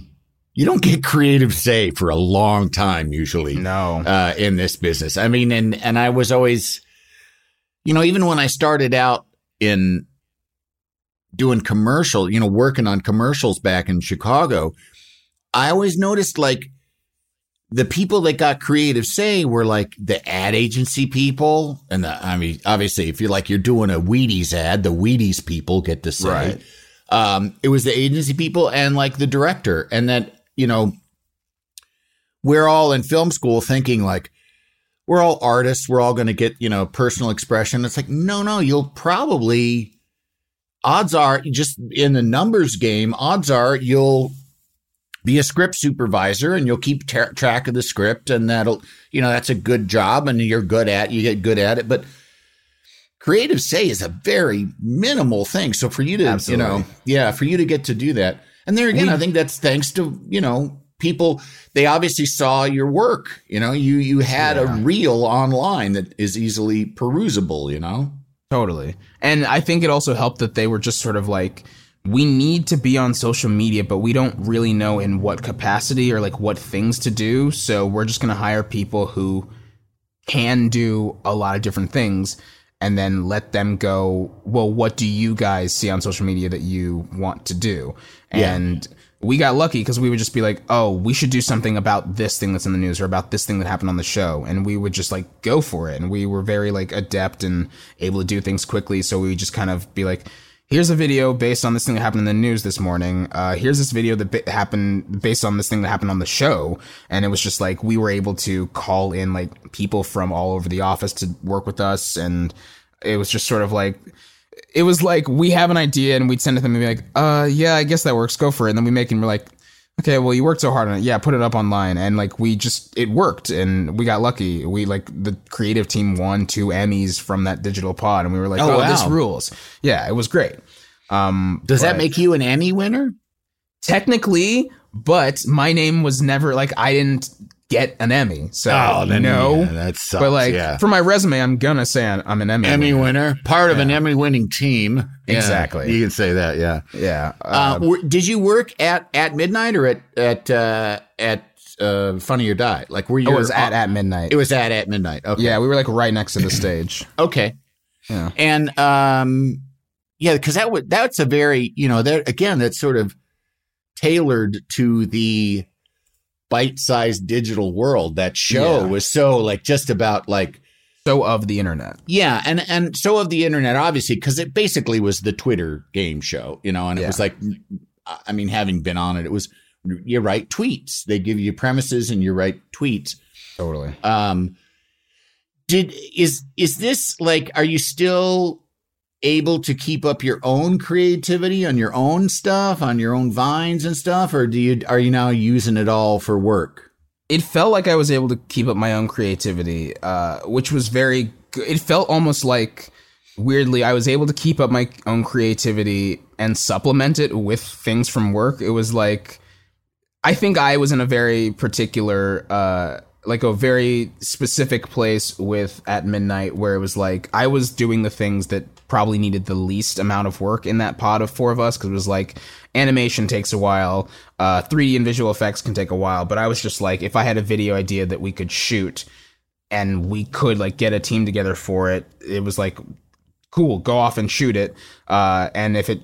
you don't get creative say for a long time usually. No. Uh, in this business. I mean, and and I was always you know, even when I started out in doing commercial, you know, working on commercials back in Chicago, I always noticed like the people that got creative say were like the ad agency people. And the, I mean, obviously, if you're like, you're doing a Wheaties ad, the Wheaties people get to say, Right. um, it was the agency people and like the director. And that, you know, we're all in film school thinking like, we're all artists. We're all going to get, you know, personal expression. It's like, no, no, you'll probably, odds are just in the numbers game, odds are you'll be a script supervisor and you'll keep tra- track of the script and that'll, you know, that's a good job and you're good at, you get good at it. But creative say is a very minimal thing. So for you to, Absolutely. you know, yeah, for you to get to do that. And there again, I think that's thanks to, you know, people, they obviously saw your work, you know, you, you had a reel online that is easily perusable, you know? Totally. And I think it also helped that they were just sort of like, we need to be on social media, but we don't really know in what capacity or like what things to do. So we're just going to hire people who can do a lot of different things and then let them go, well, what do you guys see on social media that you want to do? Yeah. And we got lucky because we would just be like, oh, we should do something about this thing that's in the news or about this thing that happened on the show. And we would just like go for it. And we were very like adept and able to do things quickly. So we would just kind of be like, here's a video based on this thing that happened in the news this morning. Uh, here's this video that happened based on this thing that happened on the show. And it was just like we were able to call in like people from all over the office to work with us. And it was just sort of like, it was like we have an idea and we'd send it to them and be like, uh, yeah, I guess that works. Go for it. And then we make and we're like, okay, well, you worked so hard on it. Yeah, put it up online. And like we just, it worked and we got lucky. We like the creative team won two Emmys from that digital pod and we were like, Oh, oh, this rules. Yeah, it was great. Um, Does that make you an Emmy winner? technically, but my name was never like, I didn't get an Emmy. So Oh, then, no, yeah, that sucks, But like yeah. for my resume, I'm gonna say I'm I'm an Emmy. Emmy winner. winner, part of an Emmy winning team. Exactly. you can say that. Yeah. Yeah. Uh, were- did you work at at midnight or at at uh, at uh, Funny or Die? Like were you? it was at at midnight. It was at at midnight. Okay. Yeah, we were like right next to the stage. Okay. Yeah. And um, yeah, because that would that's a very you know that again that's sort of tailored to the bite-sized digital world. That show Yeah. was so like just about like So of the internet. yeah, and and so of the internet obviously because it basically was the Twitter game show, you know, and it was like I mean having been on it, it was you write tweets. They give you premises and you write tweets. Totally. Um, did is is this like? Are you still able to keep up your own creativity on your own stuff, on your own vines and stuff, or do you are you now using it all for work? it felt like I was able to keep up my own creativity, uh, which was very. It felt almost like weirdly I was able to keep up my own creativity and supplement it with things from work. It was like I think I was in a very particular, uh, like a very specific place with at midnight where it was like I was doing the things that probably needed the least amount of work in that pod of four of us because it was like animation takes a while, uh, 3D and visual effects can take a while, but I was just like, if I had a video idea that we could shoot and we could like get a team together for it, it was like, cool, go off and shoot it. Uh, and if it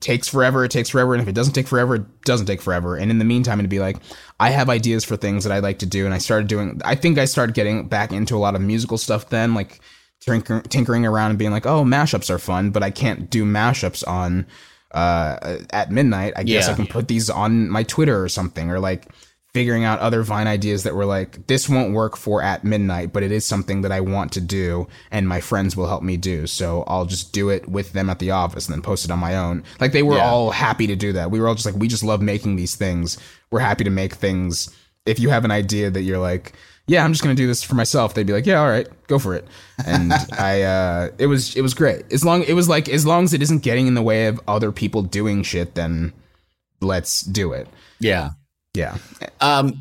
takes forever, it takes forever. And if it doesn't take forever, it doesn't take forever. And in the meantime, it'd be like, I have ideas for things that I like to do. And I started doing, I think I started getting back into a lot of musical stuff then, like tinker, tinkering around and being like, oh, mashups are fun, but I can't do mashups on, uh, at midnight. I guess Yeah. I can put these on my Twitter or something, or like figuring out other Vine ideas that were like, this won't work for at midnight, but it is something that I want to do and my friends will help me do. So I'll just do it with them at the office and then post it on my own. Like they were Yeah. all happy to do that. We were all just like, we just love making these things. We're happy to make things. If you have an idea that you're like, yeah, I'm just gonna do this for myself. They'd be like, yeah, all right, go for it. And I, uh, it was, it was great. As long, it was like, as long as it isn't getting in the way of other people doing shit, then let's do it. Yeah. Yeah. Um.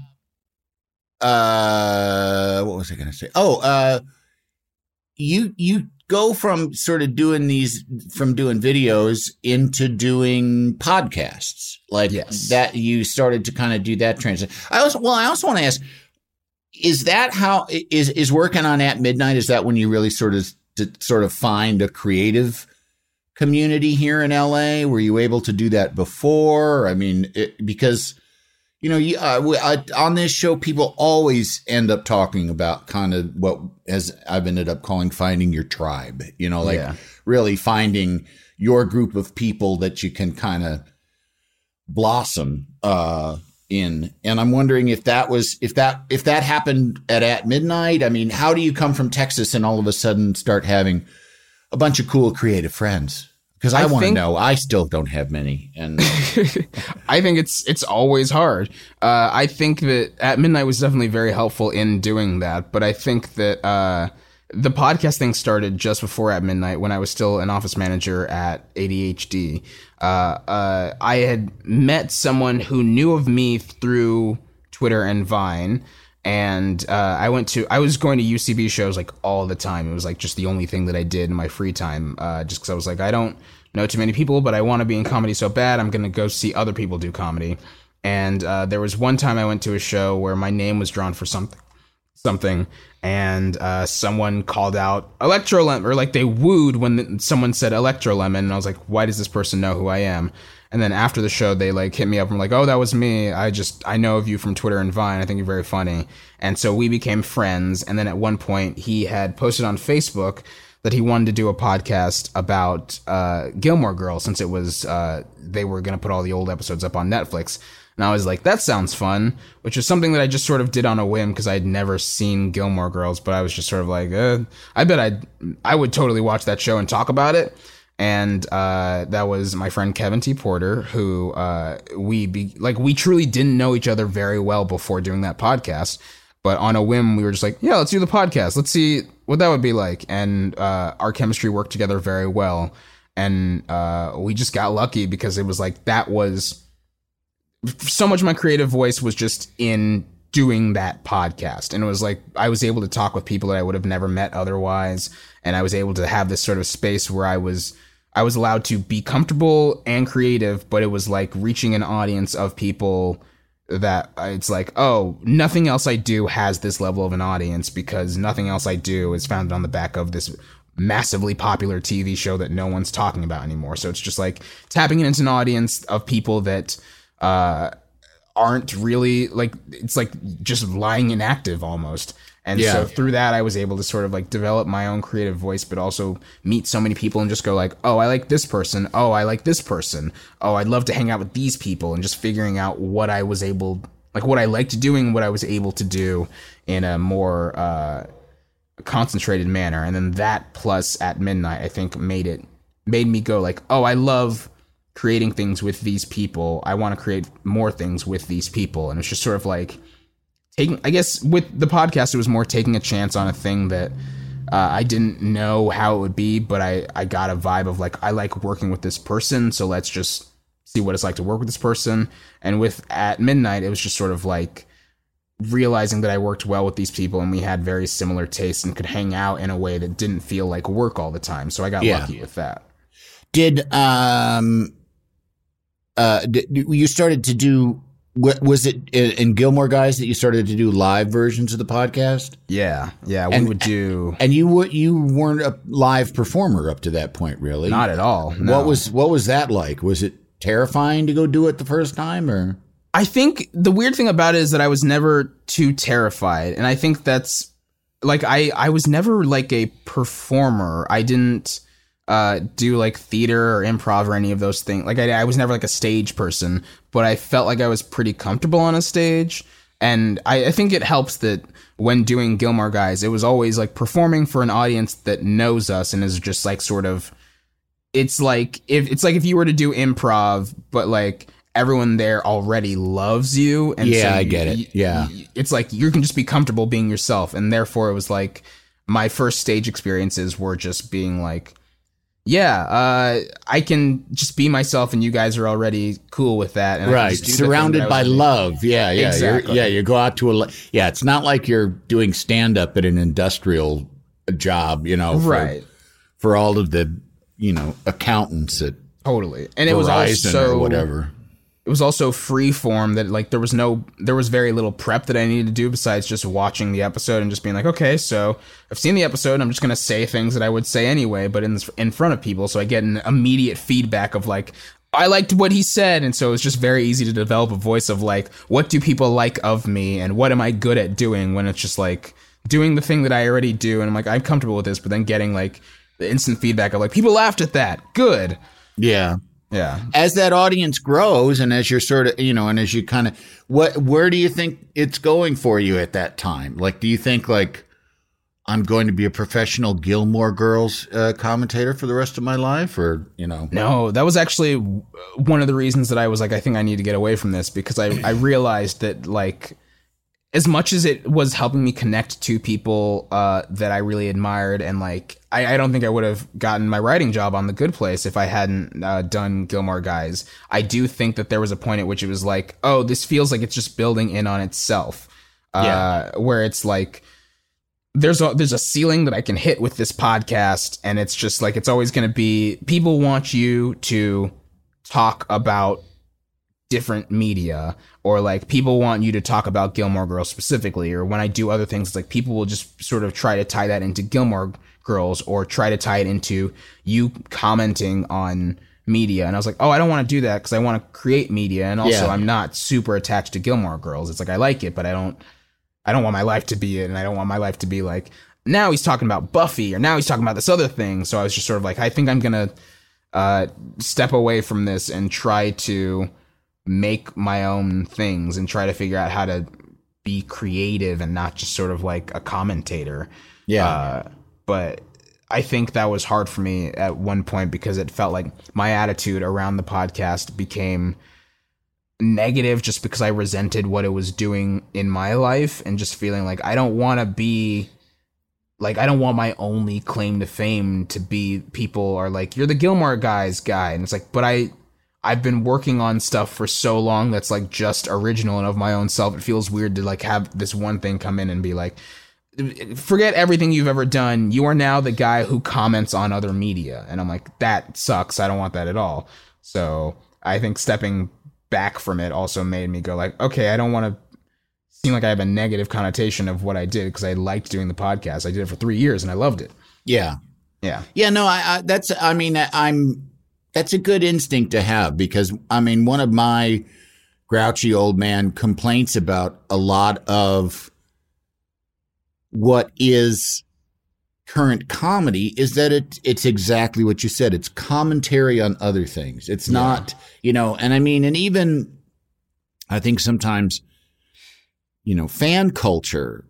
Uh. What was I going to say? Oh. Uh. You you go from sort of doing these from doing videos into doing podcasts like Yes. that. You started to kind of do that transition. I also well. I also want to ask. Is that how is is working on at midnight? Is that when you really sort of sort of find a creative community here in LA? Were you able to do that before? I mean, it, because you know, you, uh, we, uh, on this show, people always end up talking about kind of what as I've ended up calling finding your tribe. You know, like Yeah. really finding your group of people that you can kind of blossom uh, in. And I'm wondering if that was if that if that happened at at midnight. I mean, how do you come from Texas and all of a sudden start having a bunch of cool creative friends? Because I, I want to know. I still don't have many, and I think it's it's always hard. Uh, I think that at midnight was definitely very helpful in doing that, but I think that uh, the podcast thing started just before at midnight when I was still an office manager at ADHD. Uh, uh, I had met someone who knew of me through Twitter and Vine. And uh, I went to, I was going to UCB shows like all the time. It was like just the only thing that I did in my free time, uh, just because I was like, I don't know too many people, but I want to be in comedy so bad. I'm to go see other people do comedy. And uh, there was one time I went to a show where my name was drawn for something, something, and uh, someone called out Electro Lemon, or like they wooed when someone said Electro Lemon, and I was like, why does this person know who I am? And then after the show, they like hit me up I'm like, "Oh, that was me. I just I know of you from Twitter and Vine. I think you're very funny." And so we became friends. And then at one point, he had posted on Facebook that he wanted to do a podcast about uh, Gilmore Girls since it was uh, they were going to put all the old episodes up on Netflix. And I was like, that sounds fun, which is something that I just sort of did on a whim because I'd never seen Gilmore Girls, but I was just sort of like, uh, I bet I'd, I would totally watch that show and talk about it. And uh, that was my friend Kevin T. Porter, who uh, we be, like we truly didn't know each other very well before doing that podcast. But on a whim, we were just like, yeah, let's do the podcast. Let's see what that would be like. And uh, our chemistry worked together very well. And uh, we just got lucky because it was like that was so much my creative voice was just in doing that podcast. And it was like I was able to talk with people that I would have never met otherwise. And I was able to have this sort of space where I was I was allowed to be comfortable and creative, but it was like reaching an audience of people that it's like, oh, nothing else I do has this level of an audience because nothing else I do is founded on the back of this massively popular TV show that no one's talking about anymore. So it's just like tapping into an audience of people that uh, aren't really like it's like just lying inactive almost. And Yeah. so through that, I was able to sort of like develop my own creative voice, but also meet so many people and just go like, oh, I like this person. Oh, I like this person. Oh, I'd love to hang out with these people, and just figuring out what I was able, like what I liked doing, what I was able to do in a more uh, concentrated manner. And then that plus at midnight, I think made it made me go like, oh, I love creating things with these people. I want to create more things with these people, and it's just sort of like taking i guess with the podcast it was more taking a chance on a thing that uh, i didn't know how it would be but i i got a vibe of like i like working with this person so let's just see what it's like to work with this person. And with at midnight it was just sort of like realizing that i worked well with these people and we had very similar tastes and could hang out in a way that didn't feel like work all the time. So i got Yeah. lucky with that. Did um uh did, you started to do wa- was it in in Gilmore Guys that you started to do live versions of the podcast? yeah yeah we And- would do And you were you weren't a live performer up to that point, really? not at all no. What was what was that like? Was it terrifying to go do it the first time, or I think the weird thing about it is that I was never too terrified, and I think that's like I I was never like a performer. I didn't uh, do like theater or improv or any of those things. Like I, I was never like a stage person, but I felt like I was pretty comfortable on a stage. And I, I think it helps that when doing Gilmore Guys, it was always like performing for an audience that knows us and is just like sort of it's like if it's like if you were to do improv, but like everyone there already loves you, and Yeah, so I get it. you- Yeah. it's like you can just be comfortable being yourself, and therefore it was like my first stage experiences were just being like, yeah, uh, I can just be myself, and you guys are already cool with that, right surrounded by love? Yeah, yeah, Exactly. You're, yeah. You go out to a yeah. It's not like you're doing stand up at an industrial job, you know, for, right? For all of the you know accountants at Totally, and it was also or whatever. It was also free form that like there was no there was very little prep that I needed to do besides just watching the episode and just being like okay so I've seen the episode I'm just gonna say things that I would say anyway but in in front of people so I get an immediate feedback of like I liked what he said and so it's just very easy to develop a voice of like what do people like of me and what am I good at doing when it's just like doing the thing that I already do and I'm like I'm comfortable with this but then getting like the instant feedback of like people laughed at that good Yeah. Yeah As that audience grows, and as you're sort of, you know, and as you kind of, what, where do you think it's going for you at that time? Like, do you think like I'm going to be a professional Gilmore Girls uh, commentator for the rest of my life, or you know? No, that was actually one of the reasons that I was like, I think I need to get away from this because I, I realized that like as much as it was helping me connect to people uh, that I really admired and like I, I don't think I would have gotten my writing job on the good place if I hadn't uh, done Gilmore Guys. I do think that there was a point at which it was like, oh, this feels like it's just building in on itself. Uh, where it's like there's a there's a ceiling that I can hit with this podcast, and it's just like it's always going to be people want you to talk about different media or like people want you to talk about Gilmore Girls specifically or when I do other things it's like people will just sort of try to tie that into Gilmore Girls or try to tie it into you commenting on media and I was like oh I don't want to do that cuz I want to create media and also Yeah. I'm not super attached to Gilmore Girls it's like I like it but I don't I don't want my life to be it, and I don't want my life to be like now he's talking about Buffy or now he's talking about this other thing. So I was just sort of like, I think I'm gonna uh, step away from this and try to make my own things and try to figure out how to be creative and not just sort of like a commentator. Yeah. Uh, but I think that was hard for me at one point because it felt like my attitude around the podcast became negative just because I resented what it was doing in my life and just feeling like I don't want to be like I don't want my only claim to fame to be people are like you're the Gilmore guys guy and it's like but I I've been working on stuff for so long that's like just original and of my own self. It feels weird to like have this one thing come in and be like, forget everything you've ever done. You are now the guy who comments on other media. And I'm like, that sucks. I don't want that at all. So I think stepping back from it also made me go like, okay, I don't want to seem like I have a negative connotation of what I did because I liked doing the podcast. I did it for three years and I loved it. Yeah. Yeah. Yeah. No, I, I that's, I mean, I'm, that's a good instinct to have because I mean, one of my grouchy old man complaints about a lot of what is current comedy is that it it's exactly what you said. It's commentary on other things. It's Yeah. not, you know, and I mean, and even I think sometimes, you know, fan culture,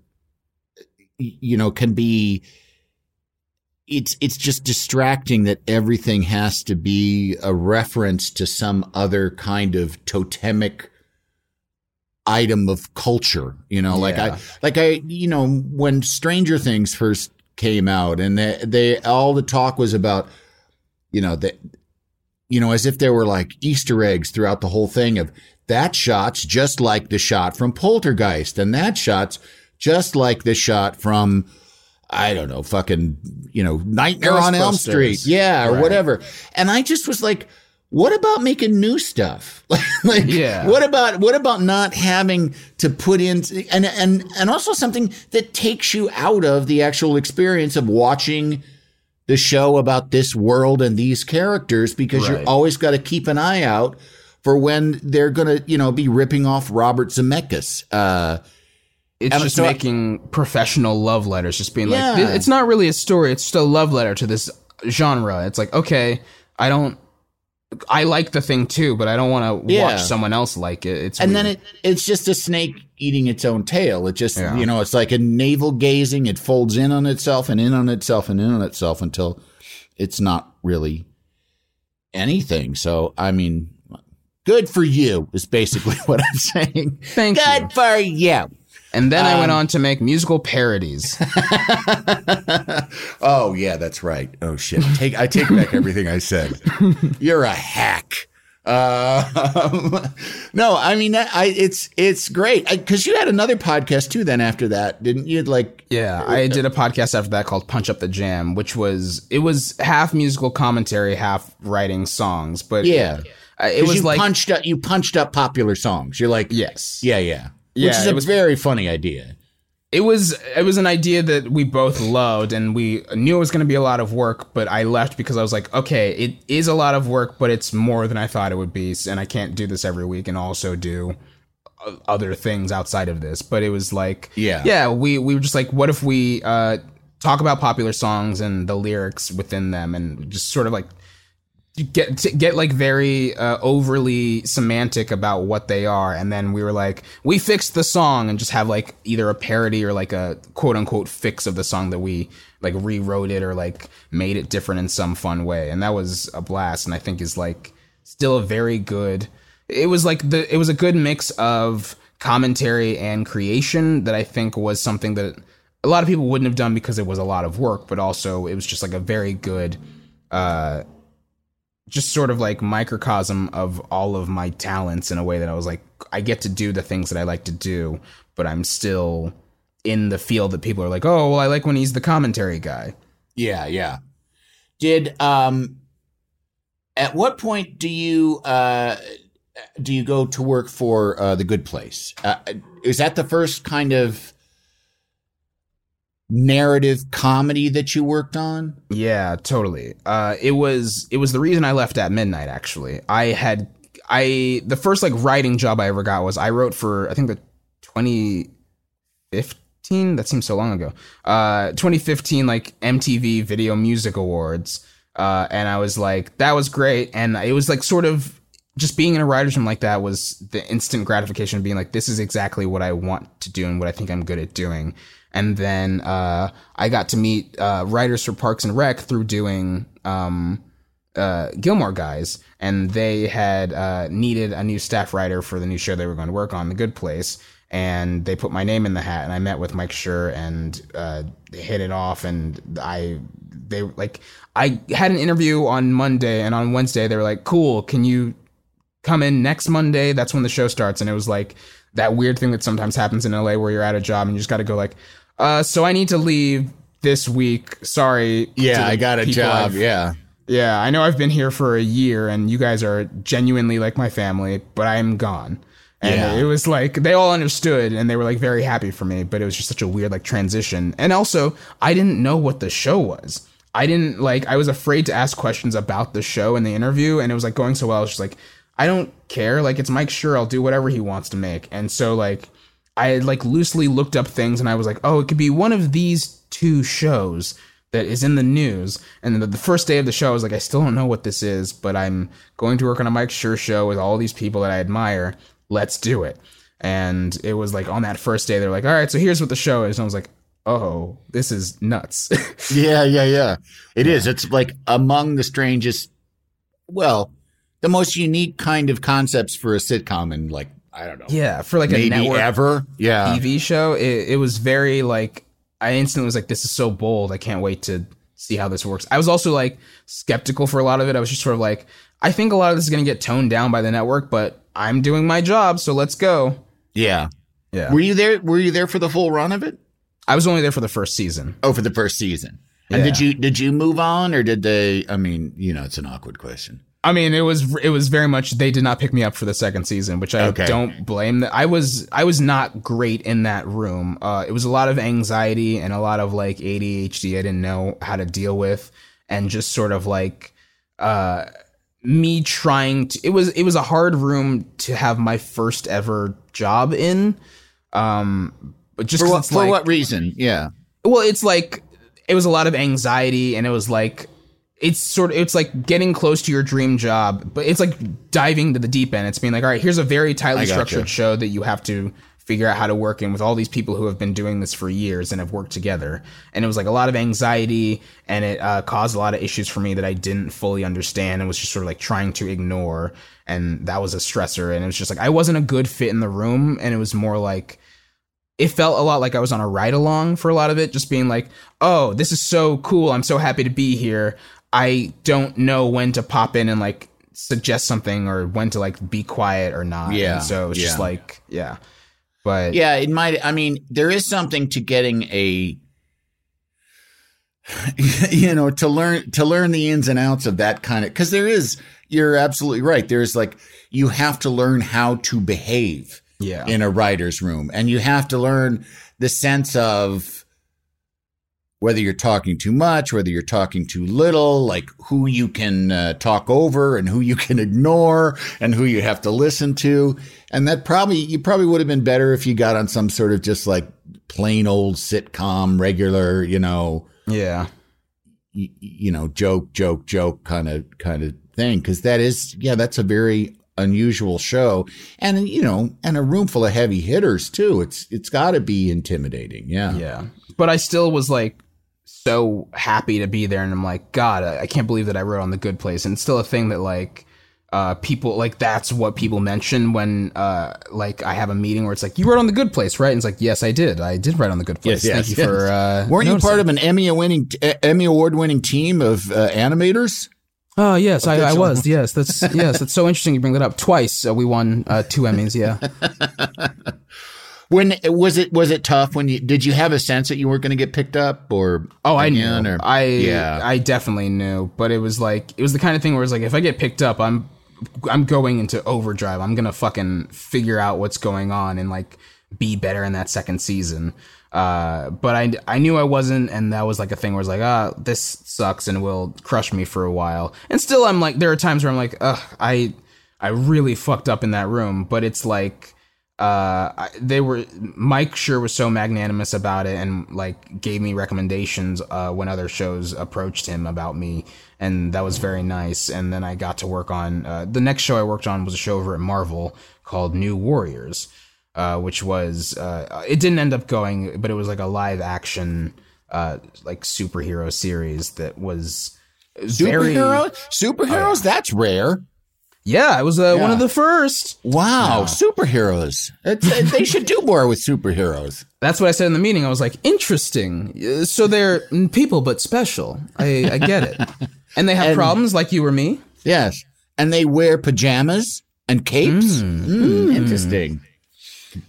you know, can be it's it's just distracting that everything has to be a reference to some other kind of totemic item of culture you know like i like i you know when stranger things first came out and they, they all the talk was about you know that you know as if there were like easter eggs throughout the whole thing of that shot's just like the shot from poltergeist and that shot's just like the shot from I don't know, fucking, you know, Nightmare on Elm Street. Yeah, or Right. whatever. And I just was like, what about making new stuff? like, Yeah. what about, what about not having to put in, and, and, and also something that takes you out of the actual experience of watching the show about this world and these characters because Right. you're always got to keep an eye out for when they're going to, you know, be ripping off Robert Zemeckis. Uh, It's And just so I- making professional love letters, just being like, it's not really a story. It's just a love letter to this genre. It's like, okay, I don't, I like the thing too, but I don't want to Yeah. watch someone else like it. It's and then it it's just a snake eating its own tail. It just Yeah. you know it's like a navel gazing. It folds in on itself and in on itself and in on itself until it's not really anything. So I mean, good for you is basically what I'm saying. Thank good you. for you. And then I went Um, on to make musical parodies. oh yeah, that's right. Oh shit. Take I take back everything I said. You're a hack. Uh, no, I mean that, I it's it's great because you had another podcast too. Then after that, didn't you? Like Yeah, I did a podcast after that called Punch Up the Jam, which was it was half musical commentary, half writing songs. But yeah, It, it was you like punched up you punched up popular songs. You're like yes, yeah, yeah, which Yeah, is a was- very funny idea. it was it was an idea that we both loved, and we knew it was going to be a lot of work. But I left because I was like, okay, it is a lot of work, but it's more than I thought it would be, and I can't do this every week and also do other things outside of this. But it was like, Yeah. yeah, we we were just like, what if we uh, talk about popular songs and the lyrics within them, and just sort of like get get like very uh, overly semantic about what they are. And then we were like we fixed the song and just have like either a parody or like a quote unquote fix of the song that we like rewrote it or like made it different in some fun way. And that was a blast and i think is like still a very good it was like the it was a good mix of commentary and creation that i think was something that a lot of people wouldn't have done because it was a lot of work but also it was just like a very good uh just sort of like microcosm of all of my talents in a way that I was like, I get to do the things that I like to do, but I'm still in the field that people are like, oh, well, I like when he's the commentary guy. Yeah, yeah. Did um at what point do you uh do you go to work for uh the good place? Uh, is that the first kind of narrative comedy that you worked on? Yeah, totally. Uh, it was it was the reason I left at midnight. Actually, I had I the first like writing job I ever got was I wrote for I think the 2015. That seems so long ago. Uh, 2015 like MTV Video Music Awards. Uh, and I was like, that was great, and it was like sort of just being in a writer's room like that was the instant gratification of being like, this is exactly what I want to do and what I think I'm good at doing. And then uh, I got to meet uh, writers for Parks and Rec through doing um, uh, Gilmore Guys, and they had uh, needed a new staff writer for the new show they were going to work on, The Good Place. And they put my name in the hat, and I met with Mike Schur and uh, hit it off. And I, they like, I had an interview on Monday, and on Wednesday they were like, "Cool, can you come in next Monday. That's when the show starts. And it was like that weird thing that sometimes happens in LA where you're at a job and you just got to go like, uh, so I need to leave this week. Sorry. Yeah, I got a job. I've- Yeah. Yeah, I know I've been here for a year and you guys are genuinely like my family, but I'm gone. And Yeah. it was like they all understood and they were like very happy for me, but it was just such a weird like transition. And also, I didn't know what the show was. I didn't like I was afraid to ask questions about the show in the interview and it was like going so well. I was just like, I don't care. Like it's Mike Schur, I'll do whatever he wants to make. And so like I like loosely looked up things and I was like, oh, it could be one of these two shows that is in the news. And then the first day of the show, I was like, I still don't know what this is, but I'm going to work on a Mike Schur show with all these people that I admire. Let's do it. And it was like on that first day, they're like, all right, so here's what the show is. And I was like, oh, this is nuts. Yeah, yeah, yeah. It is. It's like among the strangest, well, the most unique kind of concepts for a sitcom and like I don't know. yeah, for like maybe a network ever. Yeah. TV show, it, it was very like I instantly was like, this is so bold. I can't wait to see how this works. I was also like skeptical for a lot of it. I was just sort of like, I think a lot of this is going to get toned down by the network, but I'm doing my job, so let's go. Yeah. Yeah. Were you there? Were you there for the full run of it? I was only there for the first season. Oh, for the first season. And did you did you move on or did they? I mean, you know, it's an awkward question. I mean, it was it was very much they did not pick me up for the second season, which I Okay. don't blame. I was I was not great in that room. Uh, it was a lot of anxiety and a lot of like ADHD. I didn't know how to deal with, and just sort of like uh, me trying to. It was it was a hard room to have my first ever job in. Um, but just For what, for like, what reason? Yeah. well it's like it was a lot of anxiety and it was like it's sort of it's like getting close to your dream job but it's like diving to the deep end. It's being like all right here's a very tightly structured show that you have to figure out how to work in with all these people who have been doing this for years and have worked together. And it was like a lot of anxiety and it uh, caused a lot of issues for me that i didn't fully understand and was just sort of like trying to ignore. And that was a stressor. And it was just like i wasn't a good fit in the room. And it was more like it felt a lot like I was on a ride along for a lot of it, just being like, oh, this is so cool. I'm so happy to be here. I don't know when to pop in and like suggest something or when to like be quiet or not. Yeah, And so it's just like, yeah. But Yeah, it might. I mean, there is something to getting a, you know, to learn to learn the ins and outs of that kind of. Because there is, you're absolutely right. There's like you have to learn how to behave yeah. in a writer's room, and you have to learn the sense of whether you're talking too much, whether you're talking too little, like who you can uh, talk over and who you can ignore and who you have to listen to. And that probably, you probably would have been better if you got on some sort of just like plain old sitcom, regular, you know, yeah. y- you know, joke, joke, joke kind of, kind of thing. Cause that is, yeah, that's a very unusual show. And, you know, and a room full of heavy hitters too. It's, it's gotta be intimidating. Yeah. Yeah. But I still was like so happy to be there. And I'm like, God, I I can't believe that I wrote on The Good Place. And it's still a thing that like, uh, people like that's what people mention when uh like I have a meeting where it's like you wrote on the good place right and it's like yes I did I did write on the good place Yes, thank yes, you for uh Weren't you part of an Emmy winning Emmy award winning team of uh, animators? Oh yes, I, I was. Yes, that's yes. It's so interesting you bring that up. Twice uh, we won uh, two Emmys. Yeah. When was it was it tough when you did you have a sense that you weren't going to get picked up or Oh, I knew. or I yeah I definitely knew, but it was like it was the kind of thing where it's like if I get picked up, I'm I'm going into overdrive. I'm gonna fucking figure out what's going on and like be better in that second season. Uh, but I I knew I wasn't, and that was like a thing where it's like ah this sucks and will crush me for a while. And still, I'm like there are times where I'm like ugh I I really fucked up in that room, but it's like uh they were mike schur was so magnanimous about it and like gave me recommendations uh when other shows approached him about me and that was very nice. And then i got to work on uh the next show i worked on was a show over at marvel called new warriors uh which was uh it didn't end up going but it was like a live action uh like superhero series that was very superhero? Superheroes? That's rare yeah it was uh, one of the first wow superheroes It's- they should do more with superheroes That's what I said in the meeting. I was like, interesting. Uh, So they're mm, people, but special. I, I get it. And they have And- problems like you or me. yes and they wear pajamas and capes. Mm, interesting.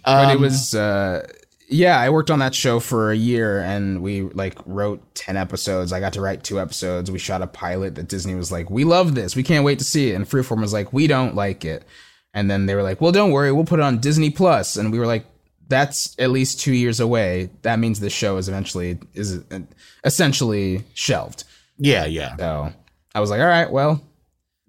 but it Um, was uh yeah i worked on that show for a year and we like wrote 10 episodes. I got to write two episodes. We shot a pilot that disney was like we love this. We can't wait to see it. And freeform was like we don't like it. And then they were like well don't worry. We'll put it on disney Plus." and we were like that's at least two years away. That means the show is eventually is uh, essentially shelved. Yeah, yeah. so i was like all right well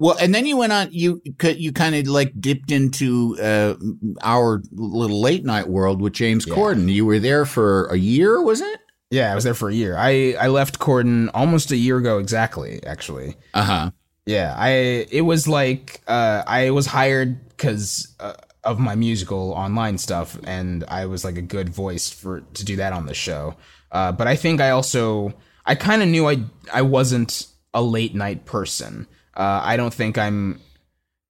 Well, and then you went on. You you kind of like dipped into uh, our little late night world with James Corden. You were there for a year, was it? yeah i was there for a year i i left corden almost a year ago exactly actually Uh huh. Yeah, I it was like uh, I was hired because uh, of my musical online stuff, and I was like a good voice for to do that on the show. Uh, but I think I also I kind of knew I I wasn't a late night person. Uh, I don't think I'm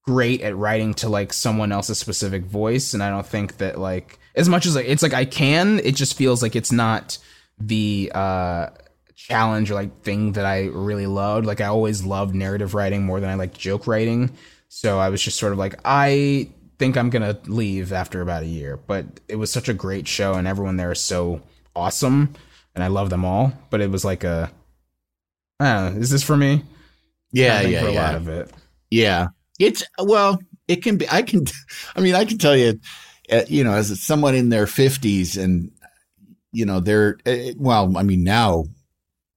great at writing to like someone else's specific voice, and I don't think that like as much as like it's like I can, it just feels like it's not the uh challenge or like thing that I really loved. Like I always loved narrative writing more than I liked joke writing. So I was just sort of like, I think I'm gonna leave after about a year. But it was such a great show and everyone there is so awesome and I love them all. But it was like a I don't know, is this for me? Yeah, yeah, for a yeah. lot of it. Yeah, it's well, it can be. I can, I mean, I can tell you, uh, you know, as someone in their fifties, and you know, they're uh, well. I mean, now,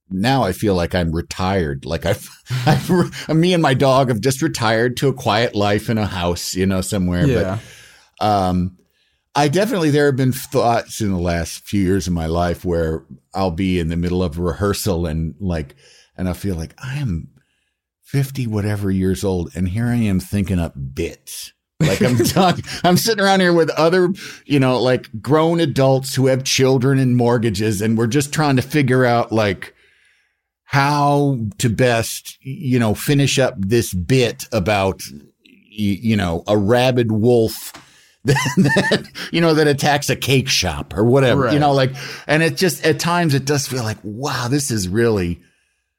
now I feel like I'm retired. Like I've, I've, me and my dog have just retired to a quiet life in a house, you know, somewhere. Yeah. But, um, I definitely there have been thoughts in the last few years of my life where I'll be in the middle of a rehearsal and like, and I feel like I am 50 whatever years old and here I am thinking up bits. Like I'm talking, I'm sitting around here with other, you know, like grown adults who have children and mortgages and we're just trying to figure out like how to best, you know, finish up this bit about, you, you know, a rabid wolf that, you know, that attacks a cake shop or whatever, you know, like, and it just, at times it does feel like, wow, this is really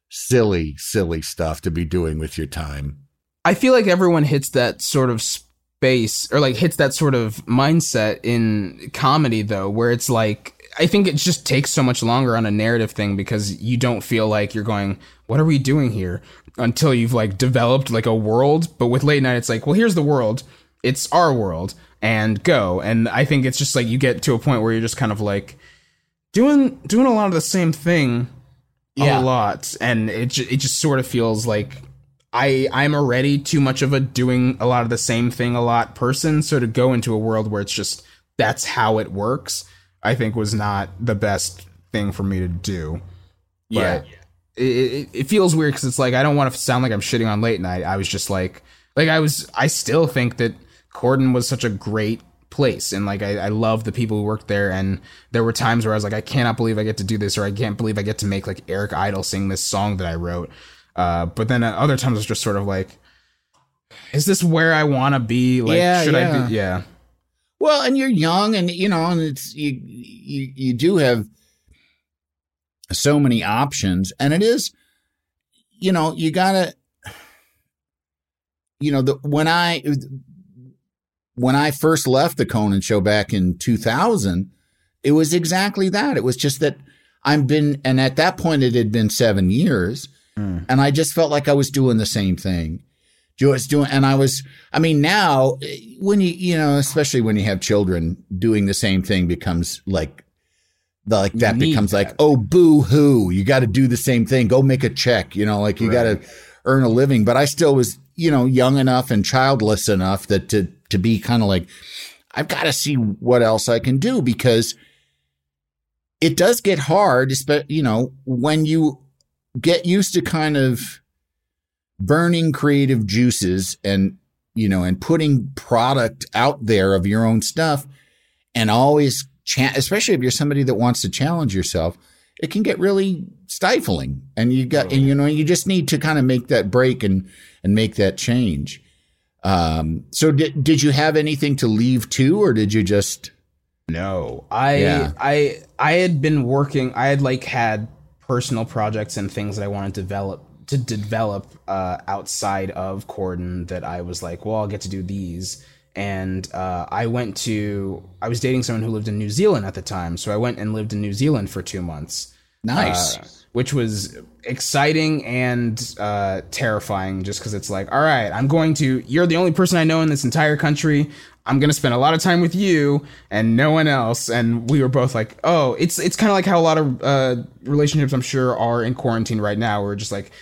silly, silly stuff to be doing with your time. I feel like everyone hits that sort of space or like hits that sort of mindset in comedy though, where it's like I think it just takes so much longer on a narrative thing because you don't feel like you're going, what are we doing here? Until you've like developed like a world. But with late night, it's like, well, here's the world. It's our world and go. And I think it's just like you get to a point where you're just kind of like doing doing a lot of the same thing Yeah. a lot, and it it just sort of feels like I I'm already too much of a doing a lot of the same thing a lot person. So to go into a world where it's just that's how it works, I think was not the best thing for me to do. Yeah. But it, it, it feels weird because it's like I don't want to sound like I'm shitting on late night. I was just like like I was I still think that Corden was such a great place and like I, I love the people who worked there and there were times where I was like I cannot believe I get to do this or I can't believe I get to make like Eric Idle sing this song that I wrote. Uh, but then at other times it's just sort of like, is this where I want to be? Like, Yeah, should I yeah. be? Yeah. Well, and you're young, and you know, and it's you you you do have so many options, and it is, you know, you gotta, you know, the when I when I first left the Conan show back in 2000, it was exactly that. It was just that I've been, and at that point it had been seven years, and I just felt like I was doing the same thing. Just doing, and I was, I mean, now when you, you know, especially when you have children, doing the same thing becomes like, the, like that becomes like, oh, boo hoo, you got to do the same thing. Go make a check, you know, like you got to earn a living. But I still was, you know, young enough and childless enough that to, to be kind of like, I've got to see what else I can do because it does get hard, you know, when you get used to kind of burning creative juices and, you know, and putting product out there of your own stuff and always, cha- especially if you're somebody that wants to challenge yourself, it can get really stifling. And you got, oh, and you know, you just need to kind of make that break and, and make that change. Um, so did, did you have anything to leave to, or did you just, No, I Yeah. I I had been working. I had like had personal projects and things that I wanted to develop to develop uh, outside of Corden that I was like, well, I'll get to do these. And uh, I went to, I was dating someone who lived in New Zealand at the time. So I went and lived in New Zealand for two months. Nice. Uh, which was exciting and uh, terrifying just because it's like, all right, I'm going to, you're the only person I know in this entire country. I'm gonna spend a lot of time with you and no one else. And we were both like, oh, it's it's kind of like how a lot of uh, relationships I'm sure are in quarantine right now. We're just like,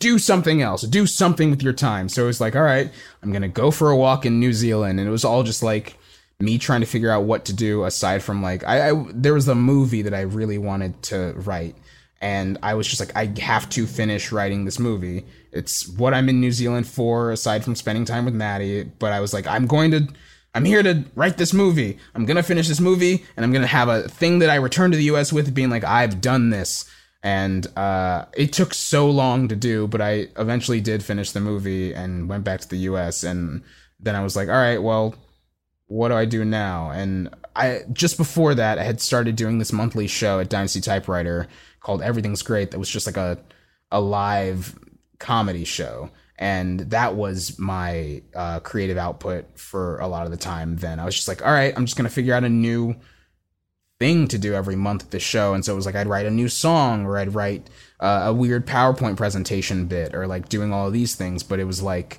do something else, do something with your time. So it was like, all right, I'm gonna go for a walk in New Zealand, and it was all just like me trying to figure out what to do aside from like I, I there was a movie that I really wanted to write and I was just like, I have to finish writing this movie. It's what I'm in New Zealand for, aside from spending time with Maddie. But I was like, I'm going to, I'm here to write this movie. I'm gonna finish this movie, and I'm gonna have a thing that I return to the U.S. with, being like, I've done this. And uh, it took so long to do, but I eventually did finish the movie and went back to the U.S. And then I was like, all right, well, what do I do now? And I just before that, I had started doing this monthly show at Dynasty Typewriter called Everything's Great that was just like a a live comedy show. And that was my uh, creative output for a lot of the time then. I was just like all right i'm just gonna figure out a new thing to do every month at the show. And so it was like i'd write a new song or i'd write uh, a weird powerpoint presentation bit or like doing all of these things. But it was like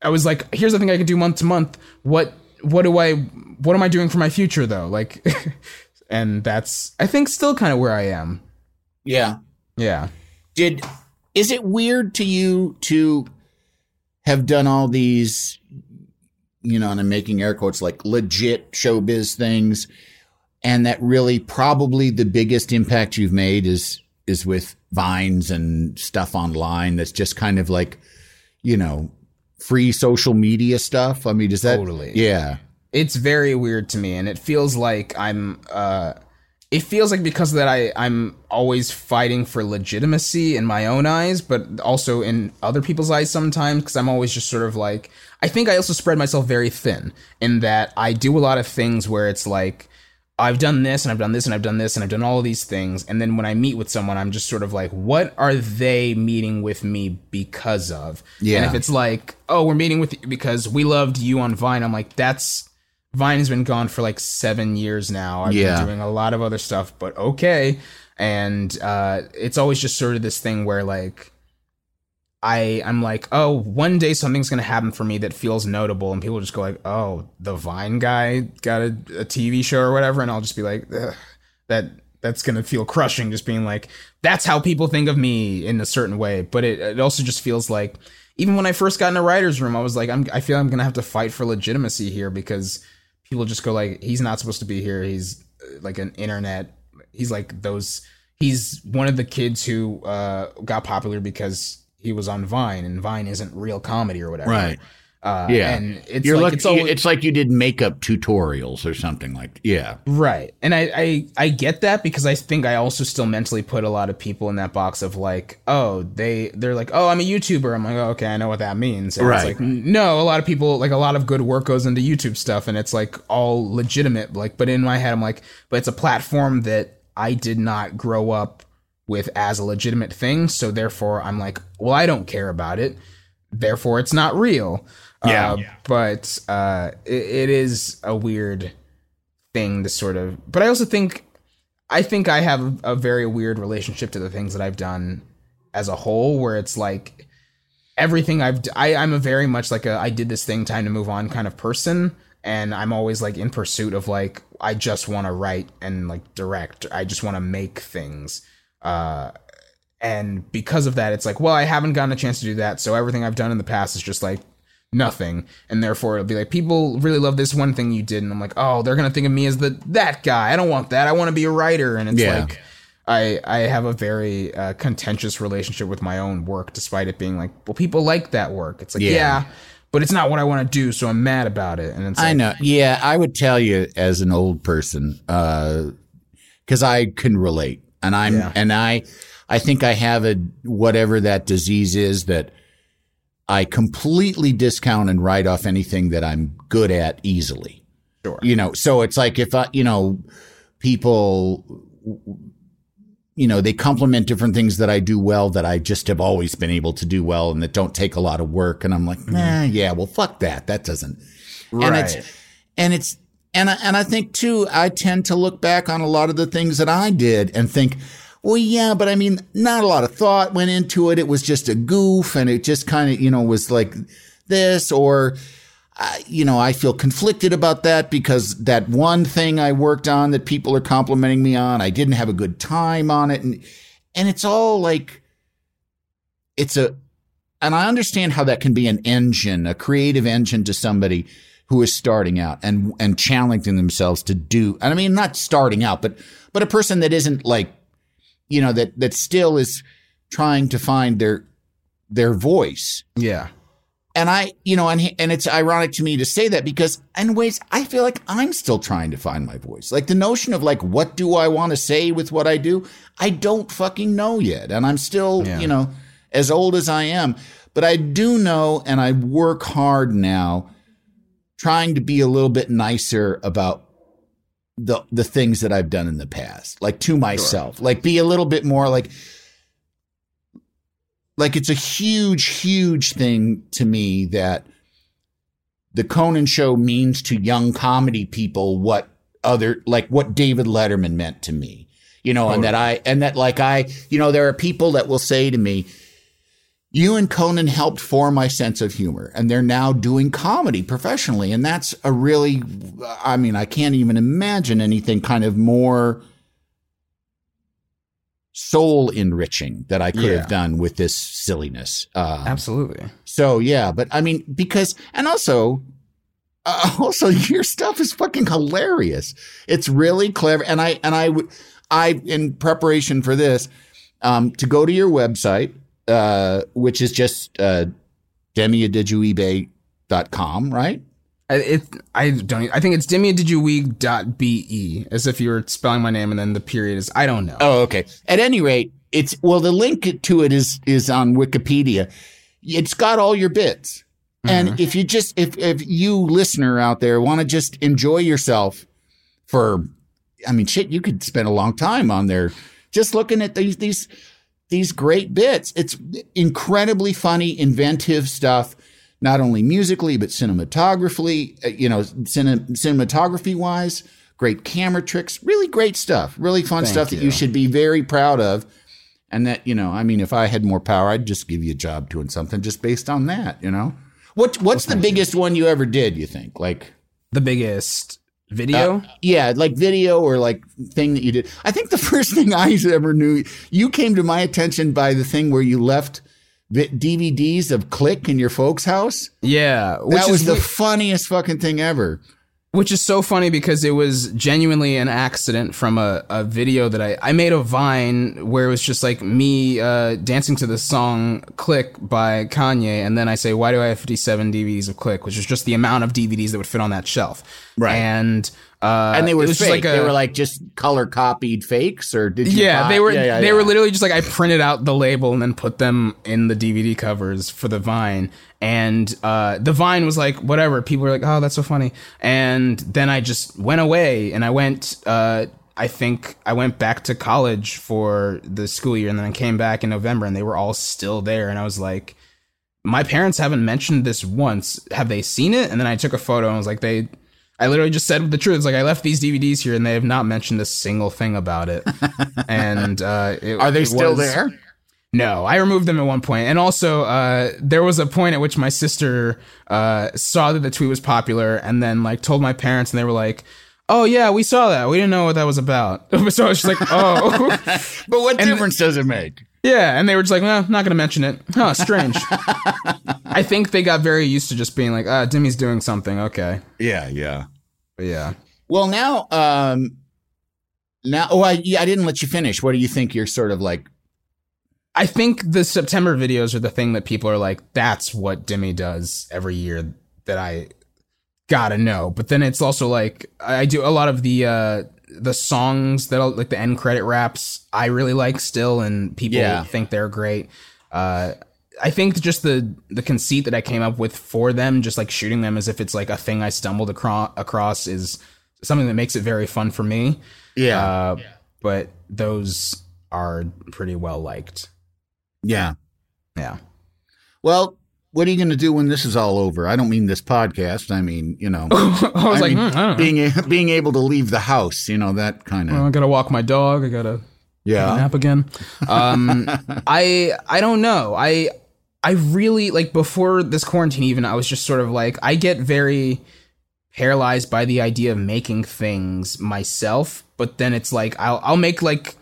i was like here's the thing i can do month to month. What what do i what am i doing for my future though? Like and that's I think still kind of where I am. Yeah. Yeah. Did is it weird to you to have done all these you know, and I'm making air quotes like legit showbiz things and that really probably the biggest impact you've made is is with vines and stuff online that's just kind of like you know free social media stuff i mean is that totally yeah it's very weird to me and it feels like i'm uh it feels like because of that i i'm always fighting for legitimacy in my own eyes but also in other people's eyes sometimes because i'm always just sort of like i think i also spread myself very thin in that i do a lot of things where it's like I've done this and I've done this and I've done this and I've done all of these things. And then when I meet with someone, I'm just sort of like, what are they meeting with me because of? Yeah. And if it's like, oh, we're meeting with you because we loved you on Vine, I'm like, that's Vine has been gone for like seven years now. I've Yeah. been doing a lot of other stuff, but okay. And uh, it's always just sort of this thing where like I I'm like, oh, one day something's gonna happen for me that feels notable, and people just go like, oh, the Vine guy got a, a TV show or whatever, and I'll just be like, that that's gonna feel crushing, just being like, that's how people think of me in a certain way. But it it also just feels like, even when I first got in a writer's room, I was like, I'm I feel I'm gonna have to fight for legitimacy here because people just go like, he's not supposed to be here. He's uh, like an internet. He's like those. He's one of the kids who uh, got popular because he was on Vine, and Vine isn't real comedy or whatever. Right. Uh, yeah. And it's You're like it's, always, it's like you did makeup tutorials or something like yeah. Right. And I, I I get that because I think I also still mentally put a lot of people in that box of like, oh, they they're like, oh, I'm a YouTuber. I'm like, oh, okay, I know what that means. And Right. It's like, no, a lot of people like a lot of good work goes into YouTube stuff, and it's like all legitimate. Like, but in my head, I'm like, but it's a platform that I did not grow up with as a legitimate thing. So therefore, I'm like, well, I don't care about it. Therefore, it's not real. Yeah. Uh, But uh, it, it is a weird thing to sort of. But I also think, I think I have a very weird relationship to the things that I've done as a whole, where it's like everything I've. I, I'm a very much like a I did this thing, time to move on kind of person, and I'm always like in pursuit of like I just want to write and like direct. I just want to make things. Uh, and because of that, it's like, well, I haven't gotten a chance to do that, so everything I've done in the past is just like nothing. And therefore it'll be like people really love this one thing you did. And i'm like oh they're gonna think of me as the that guy. I don't want that. I want to be a writer. And it's Yeah. like i i have a very uh, contentious relationship with my own work despite it being like well people like that work. It's like Yeah. yeah, but it's not what i want to do so i'm mad about it. And it's I know. Yeah, I would tell you as an old person, uh because I can relate, and I'm Yeah. and I, I think I have a whatever that disease is that I completely discount and write off anything that I'm good at easily. Sure. You know, so it's like if I, you know, people you know, they compliment different things that I do well that I just have always been able to do well and that don't take a lot of work. And I'm like, hmm. nah, yeah, well, fuck that. That doesn't. And Right. it's, and it's, and I, and I think too, I tend to look back on a lot of the things that I did and think, well, yeah, but I mean, not a lot of thought went into it. It was just a goof and it just kind of, you know, was like this or, uh, you know, I feel conflicted about that because that one thing I worked on that people are complimenting me on, I didn't have a good time on it. And, and it's all like, it's a, and I understand how that can be an engine, a creative engine to somebody who is starting out and, and challenging themselves to do, and I mean, not starting out, but, but a person that isn't like, you know, that, that still is trying to find their, their voice. Yeah. And I, you know, and, and it's ironic to me to say that because in ways I feel like I'm still trying to find my voice. Like the notion of like, what do I want to say with what I do? I don't fucking know yet. And I'm still, Yeah. you know, as old as I am, but I do know and I work hard now trying to be a little bit nicer about the the things that I've done in the past, like to myself, like be a little bit more like like it's a huge, huge thing to me that the Conan show means to young comedy people what other like what David Letterman meant to me. You know, and that I and that like I, you know, there are people that will say to me, you and Conan helped form my sense of humor, and they're now doing comedy professionally. And that's a really, I mean, I can't even imagine anything kind of more soul enriching that I could Yeah. have done with this silliness. Uh, Absolutely. so yeah, but I mean, because, and also, uh, also your stuff is fucking hilarious. It's really clever. And I, and I I, in preparation for this, um, to go to your website, uh, which is just, uh, demiadejuyigbe.com, right? I, it, I don't. I think it's demiadejuyig.be, as if you were spelling my name and then the period is. I don't know. Oh, okay. At any rate, it's well, the link to it is is on Wikipedia. It's got all your bits, and if you just if if you listener out there want to just enjoy yourself for, I mean, shit, you could spend a long time on there just looking at these these these great bits. It's incredibly funny, inventive stuff. Not only musically, but cinematographically, uh, you know, cine, cinematography wise, great camera tricks, really great stuff, really fun Thank stuff that you. you should be very proud of. And that, you know, I mean, if I had more power, I'd just give you a job doing something just based on that, you know? What What's the biggest one you ever did, you think? Like, The biggest video. uh, yeah, like video or like thing that you did. I think the first thing I ever knew, you came to my attention by the thing where you left DVDs of Click in your folks' house. yeah, which that was the funniest fucking thing ever. Which is so funny because it was genuinely an accident from a, a video that I, I made a vine where it was just like me uh, dancing to the song click by kanye. And then i say why do i have 57 dvds of click? Which is just the amount of dvds that would fit on that shelf. Right. and uh, And they were just fake. like a- they were like just color copied fakes, or did you? yeah, buy- they were Yeah, yeah, they yeah. were literally just like I printed out the label and then put them in the DVD covers for the Vine. And uh, the Vine was like whatever. People were like, "Oh, that's so funny." And then I just went away and I went. Uh, I think I went back to college for the school year, and then I came back in November, and they were all still there. And I was like, "My parents haven't mentioned this once. Have they seen it?" And then I took a photo and was like, "They." I literally just said the truth. It's like I left these DVDs here, and they have not mentioned a single thing about it. and uh, it, Are they it still was- there? No, I removed them at one point. point, and also uh, there was a point at which my sister uh, saw that the tweet was popular, and then like told my parents, and they were like, "Oh yeah, we saw that. We didn't know what that was about." so I was just like, "Oh." But what difference does it make? Yeah, and they were just like, "Well, not gonna mention it." Huh? Strange. I think they got very used to just being like, "Ah, Demi's doing something." Okay, Yeah, yeah. but yeah. Well, now, um, now, oh, I, yeah, I didn't let you finish. What do you think? You're sort of like, I think the September videos are the thing that people are like, that's what Demi does every year that I gotta know. But then it's also like I do a lot of the uh the songs that like the end credit raps I really like still and people Yeah. think they're great. Uh I think just the the conceit that I came up with for them, just like shooting them as if it's like a thing I stumbled across across is something that makes it very fun for me. yeah, Uh, but those are pretty well liked. Yeah. Yeah. Well, what are you going to do when this is all over? I don't mean this podcast. I mean, you know, I was like, mean, hmm, I being a, being able to leave the house, you know, that kind of. Well, I gotta walk my dog. I gotta Yeah. nap again. Um, I I don't know. I I really like before this quarantine. Even I was just sort of like I get very paralyzed by the idea of making things myself. But then it's like I'll I'll make like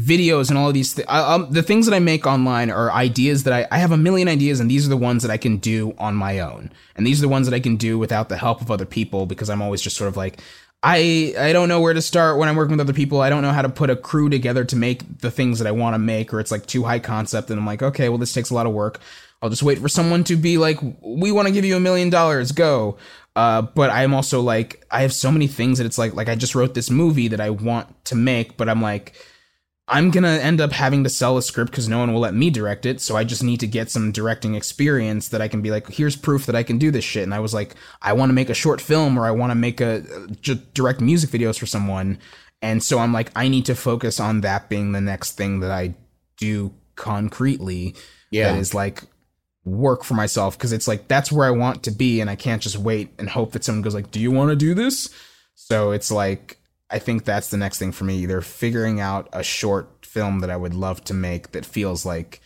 videos and all of these th- I, um, the things that I make online are ideas that I, I have a million ideas and these are the ones that I can do on my own. And these are the ones that I can do without the help of other people because I'm always just sort of like I I don't know where to start when I'm working with other people. I don't know how to put a crew together to make the things that I want to make or it's like too high concept and I'm like okay well this takes a lot of work. I'll just wait for someone to be like we want to give you a million dollars go. Uh, but I'm also like I have so many things that it's like like I just wrote this movie that I want to make but I'm like I'm gonna end up having to sell a script because no one will let me direct it. So I just need to get some directing experience that I can be like, here's proof that I can do this shit. And I was like, I want to make a short film or I want to make a j- direct music videos for someone. And so I'm like, I need to focus on that being the next thing that I do concretely. Yeah. That is like work for myself because it's like that's where I want to be, and I can't just wait and hope that someone goes like, "Do you want to do this?" So it's like I think that's the next thing for me. Either figuring out a short film that I would love to make that feels like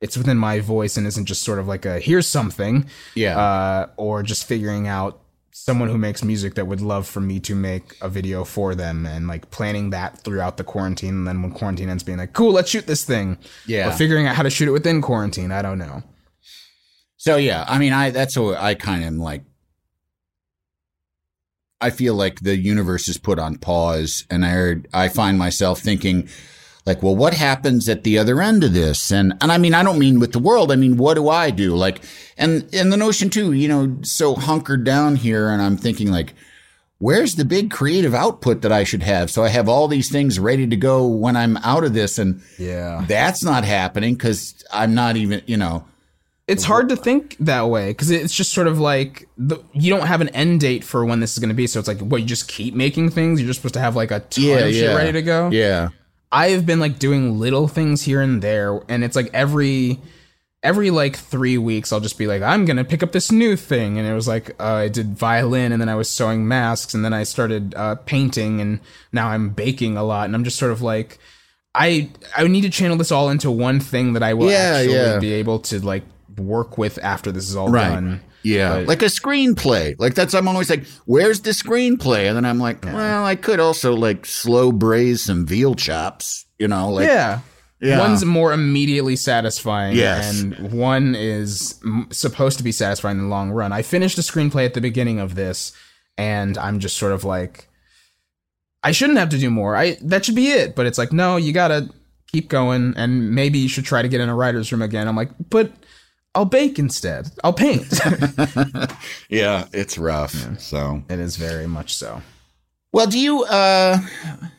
it's within my voice and isn't just sort of like a here's something, Yeah. uh, or just figuring out someone who makes music that would love for me to make a video for them and like planning that throughout the quarantine and then when quarantine ends being like cool let's shoot this thing Yeah. or figuring out how to shoot it within quarantine i don't know So yeah, I mean, I that's what I kind of am like. I feel like the universe is put on pause, and I I find myself thinking, like, well, what happens at the other end of this? And and I mean, I don't mean with the world. I mean, what do I do? Like, and and the notion too, you know, so hunkered down here, and I'm thinking like. Where's the big creative output that I should have? So I have all these things ready to go when I'm out of this, and yeah that's not happening because I'm not even, you know, it's hard to think that way because it's just sort of like the, you don't have an end date for when this is going to be. So it's like, what you just keep making things. You're just supposed to have like a ton Yeah, of shit ready to go. Yeah. I've been like doing little things here and there, and it's like every every like three weeks I'll just be like, I'm gonna pick up this new thing, and it was like uh, I did violin, and then I was sewing masks, and then I started uh, painting, and now I'm baking a lot, and I'm just sort of like. I I need to channel this all into one thing that I will Yeah, actually yeah. be able to like work with after this is all Right. done. Yeah, But- like a screenplay. Like that's I'm always like, where's the screenplay? And then I'm like, well, I could also like slow braise some veal chops. You know, like yeah. Yeah. One's more immediately satisfying, Yes. and one is m- supposed to be satisfying in the long run. I finished a screenplay at the beginning of this, and I'm just sort of like, I shouldn't have to do more. I that should be it. But it's like, no, you gotta keep going, and maybe you should try to get in a writer's room again. I'm like, but I'll bake instead. I'll paint. yeah, it's rough. So it is very much so. Well, do you? uh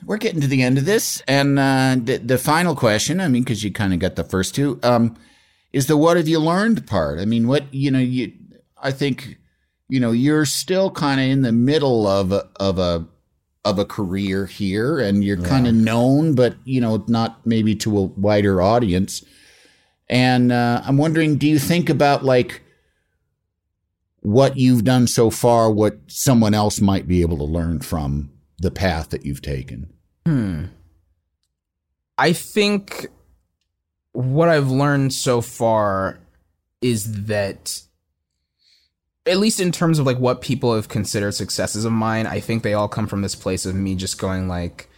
We're getting to the end of this, and uh the, the final question. I mean, because you kind of got the first two. Um, is the what have you learned part? I mean, what you know, you. I think, you know, you're still kind of in the middle of a, of a of a career here, and you're kind of known, but you know, not maybe to a wider audience. And uh, I'm wondering, do you think about like what you've done so far, what someone else might be able to learn from the path that you've taken? Hmm. I think what I've learned so far is that at least in terms of like what people have considered successes of mine, I think they all come from this place of me just going like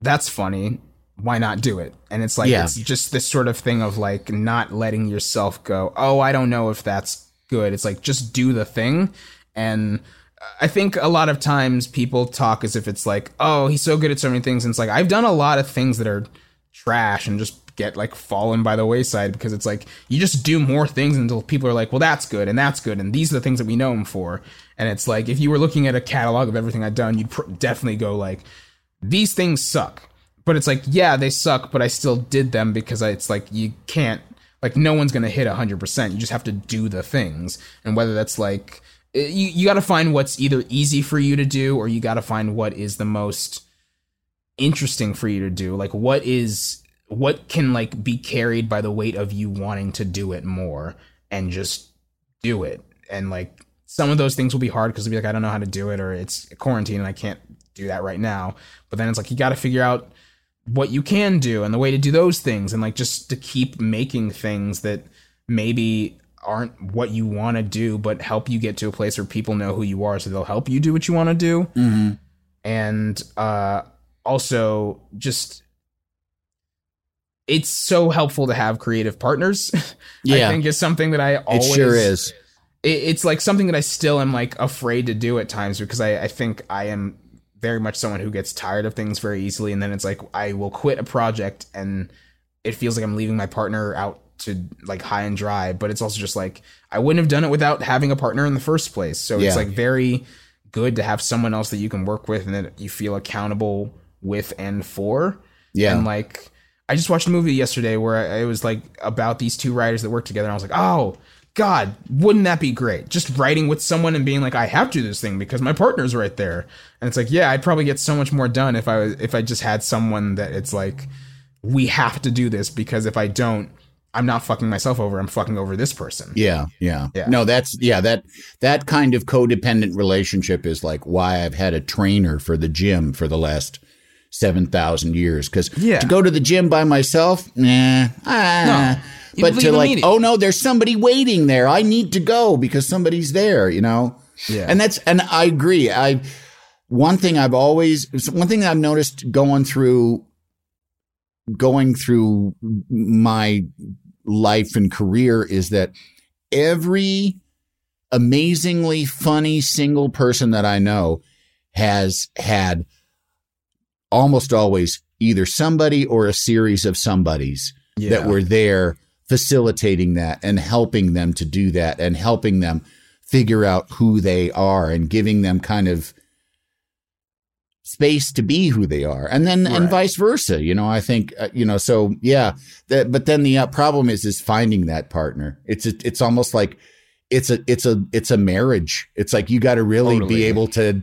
that's funny. Why not do it? And it's like Yeah. it's just this sort of thing of like not letting yourself go, "Oh, I don't know if that's good." It's like just do the thing and I think a lot of times people talk as if it's like, oh, he's so good at so many things. And it's like, I've done a lot of things that are trash and just get like fallen by the wayside because it's like, you just do more things until people are like, well, that's good and that's good. And these are the things that we know him for. And it's like, if you were looking at a catalog of everything I've done, you'd pr- definitely go like, these things suck. But it's like, yeah, they suck, but I still did them because I, it's like, you can't, like, no one's to hit 100%. You just have to do the things. And whether that's like, eh, you, you got to find what's either easy for you to do or you got to find what is the most interesting for you to do like what is what can like be carried by the weight of you wanting to do it more and just do it and like some of those things will be hard because it'll be like i don't know how to do it or it's quarantine and i can't do that right now but then it's like you got to figure out what you can do and the way to do those things and like just to keep making things that maybe aren't what you want to do but help you get to a place where people know who you are so they'll help you do what you want to do Mhm. and uh also just it's so helpful to have creative partners Yeah. i think is something that i always it sure is. it, it's like something that I still am like afraid to do at times because I, I think I am very much someone who gets tired of things very easily and then it's like I will quit a project and it feels like I'm leaving my partner out to like high and dry but it's also just like I wouldn't have done it without having a partner in the first place so Yeah. it's like very good to have someone else that you can work with and that you feel accountable with and for Yeah. and like I just watched a movie yesterday where it was like about these two writers that work together and I was like oh God, wouldn't that be great? Just writing with someone and being like, I have to do this thing because my partner's right there. And it's like, yeah, I'd probably get so much more done if I was if I just had someone that it's like, we have to do this because if I don't, I'm not fucking myself over. I'm fucking over this person. Yeah, yeah, Yeah. No, that's yeah that that kind of codependent relationship is like why I've had a trainer for the gym for the last seven thousand years. Because Yeah. to go to the gym by myself, nah, ah. You But to like, oh no, there's somebody waiting there. I need to go because somebody's there. You know. Yeah. And that's and I agree. I one thing I've always one thing I've noticed going through going through my life and career is that every amazingly funny single person that I know has had almost always either somebody or a series of somebodies Yeah. that were there facilitating that and helping them to do that and helping them figure out who they are and giving them kind of space to be who they are. And then and vice versa you know i think uh, you know so yeah that but then the uh, problem is is finding that partner. It's a, it's almost like it's a it's a it's a marriage. It's like you got to really Totally. be able to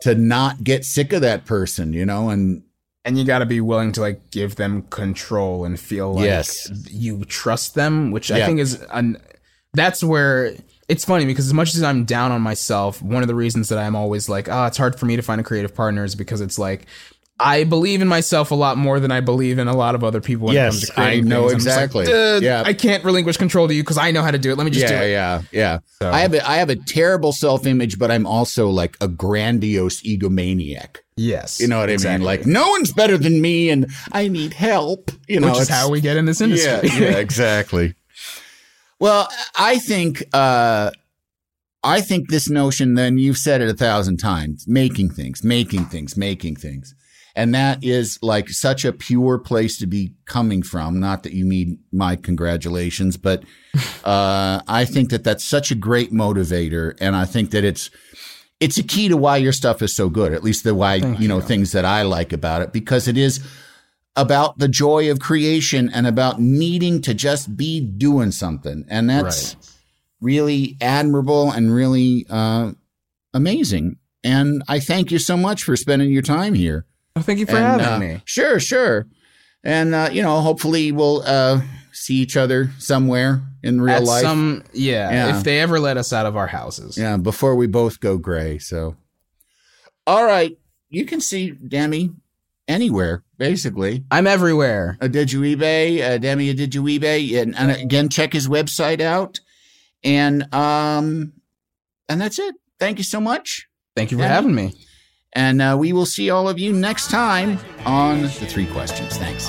to not get sick of that person you know and and you got to be willing to like give them control and feel like Yes. you trust them which i think is an that's where it's funny because as much as i'm down on myself one of the reasons that i'm always like oh it's hard for me to find a creative partner is because it's like I believe in myself a lot more than I believe in a lot of other people when Yes, it comes to creating I know things. I'm like, exactly. Yeah. I can't relinquish control to you because I know how to do it. Let me just do it. yeah, yeah. Yeah. I have a, I have a terrible self image, but I'm also like a grandiose egomaniac. Yes. You know what I mean? Like no one's better than me, and I need help. You know, which is how we get in this industry. Yeah, yeah, exactly. Well, I think uh, I think this notion. Then you've said it a thousand times: making things, making things, making things, and that is like such a pure place to be coming from. Not that you need my congratulations, but uh, I think that that's such a great motivator, and I think that it's it's a key to why your stuff is so good. At least the why you know things that I like about it because it is about the joy of creation and about needing to just be doing something. And that's really admirable and really uh, amazing. And I thank you so much for spending your time here. Well, thank you for And, having uh, me. Sure, sure. And, uh, you know, hopefully we'll uh, see each other somewhere in real At life. some, yeah, Yeah. if they ever let us out of our houses. Yeah, before we both go gray. So, all right, you can see Demi anywhere, basically. I'm everywhere. Uh, did you eBay? Uh, Demi, Adejuyigbe? And, and again, check his website out. And um, and that's it. Thank you so much. Thank you for Demi. having me. And uh, we will see all of you next time on the three questions. Thanks.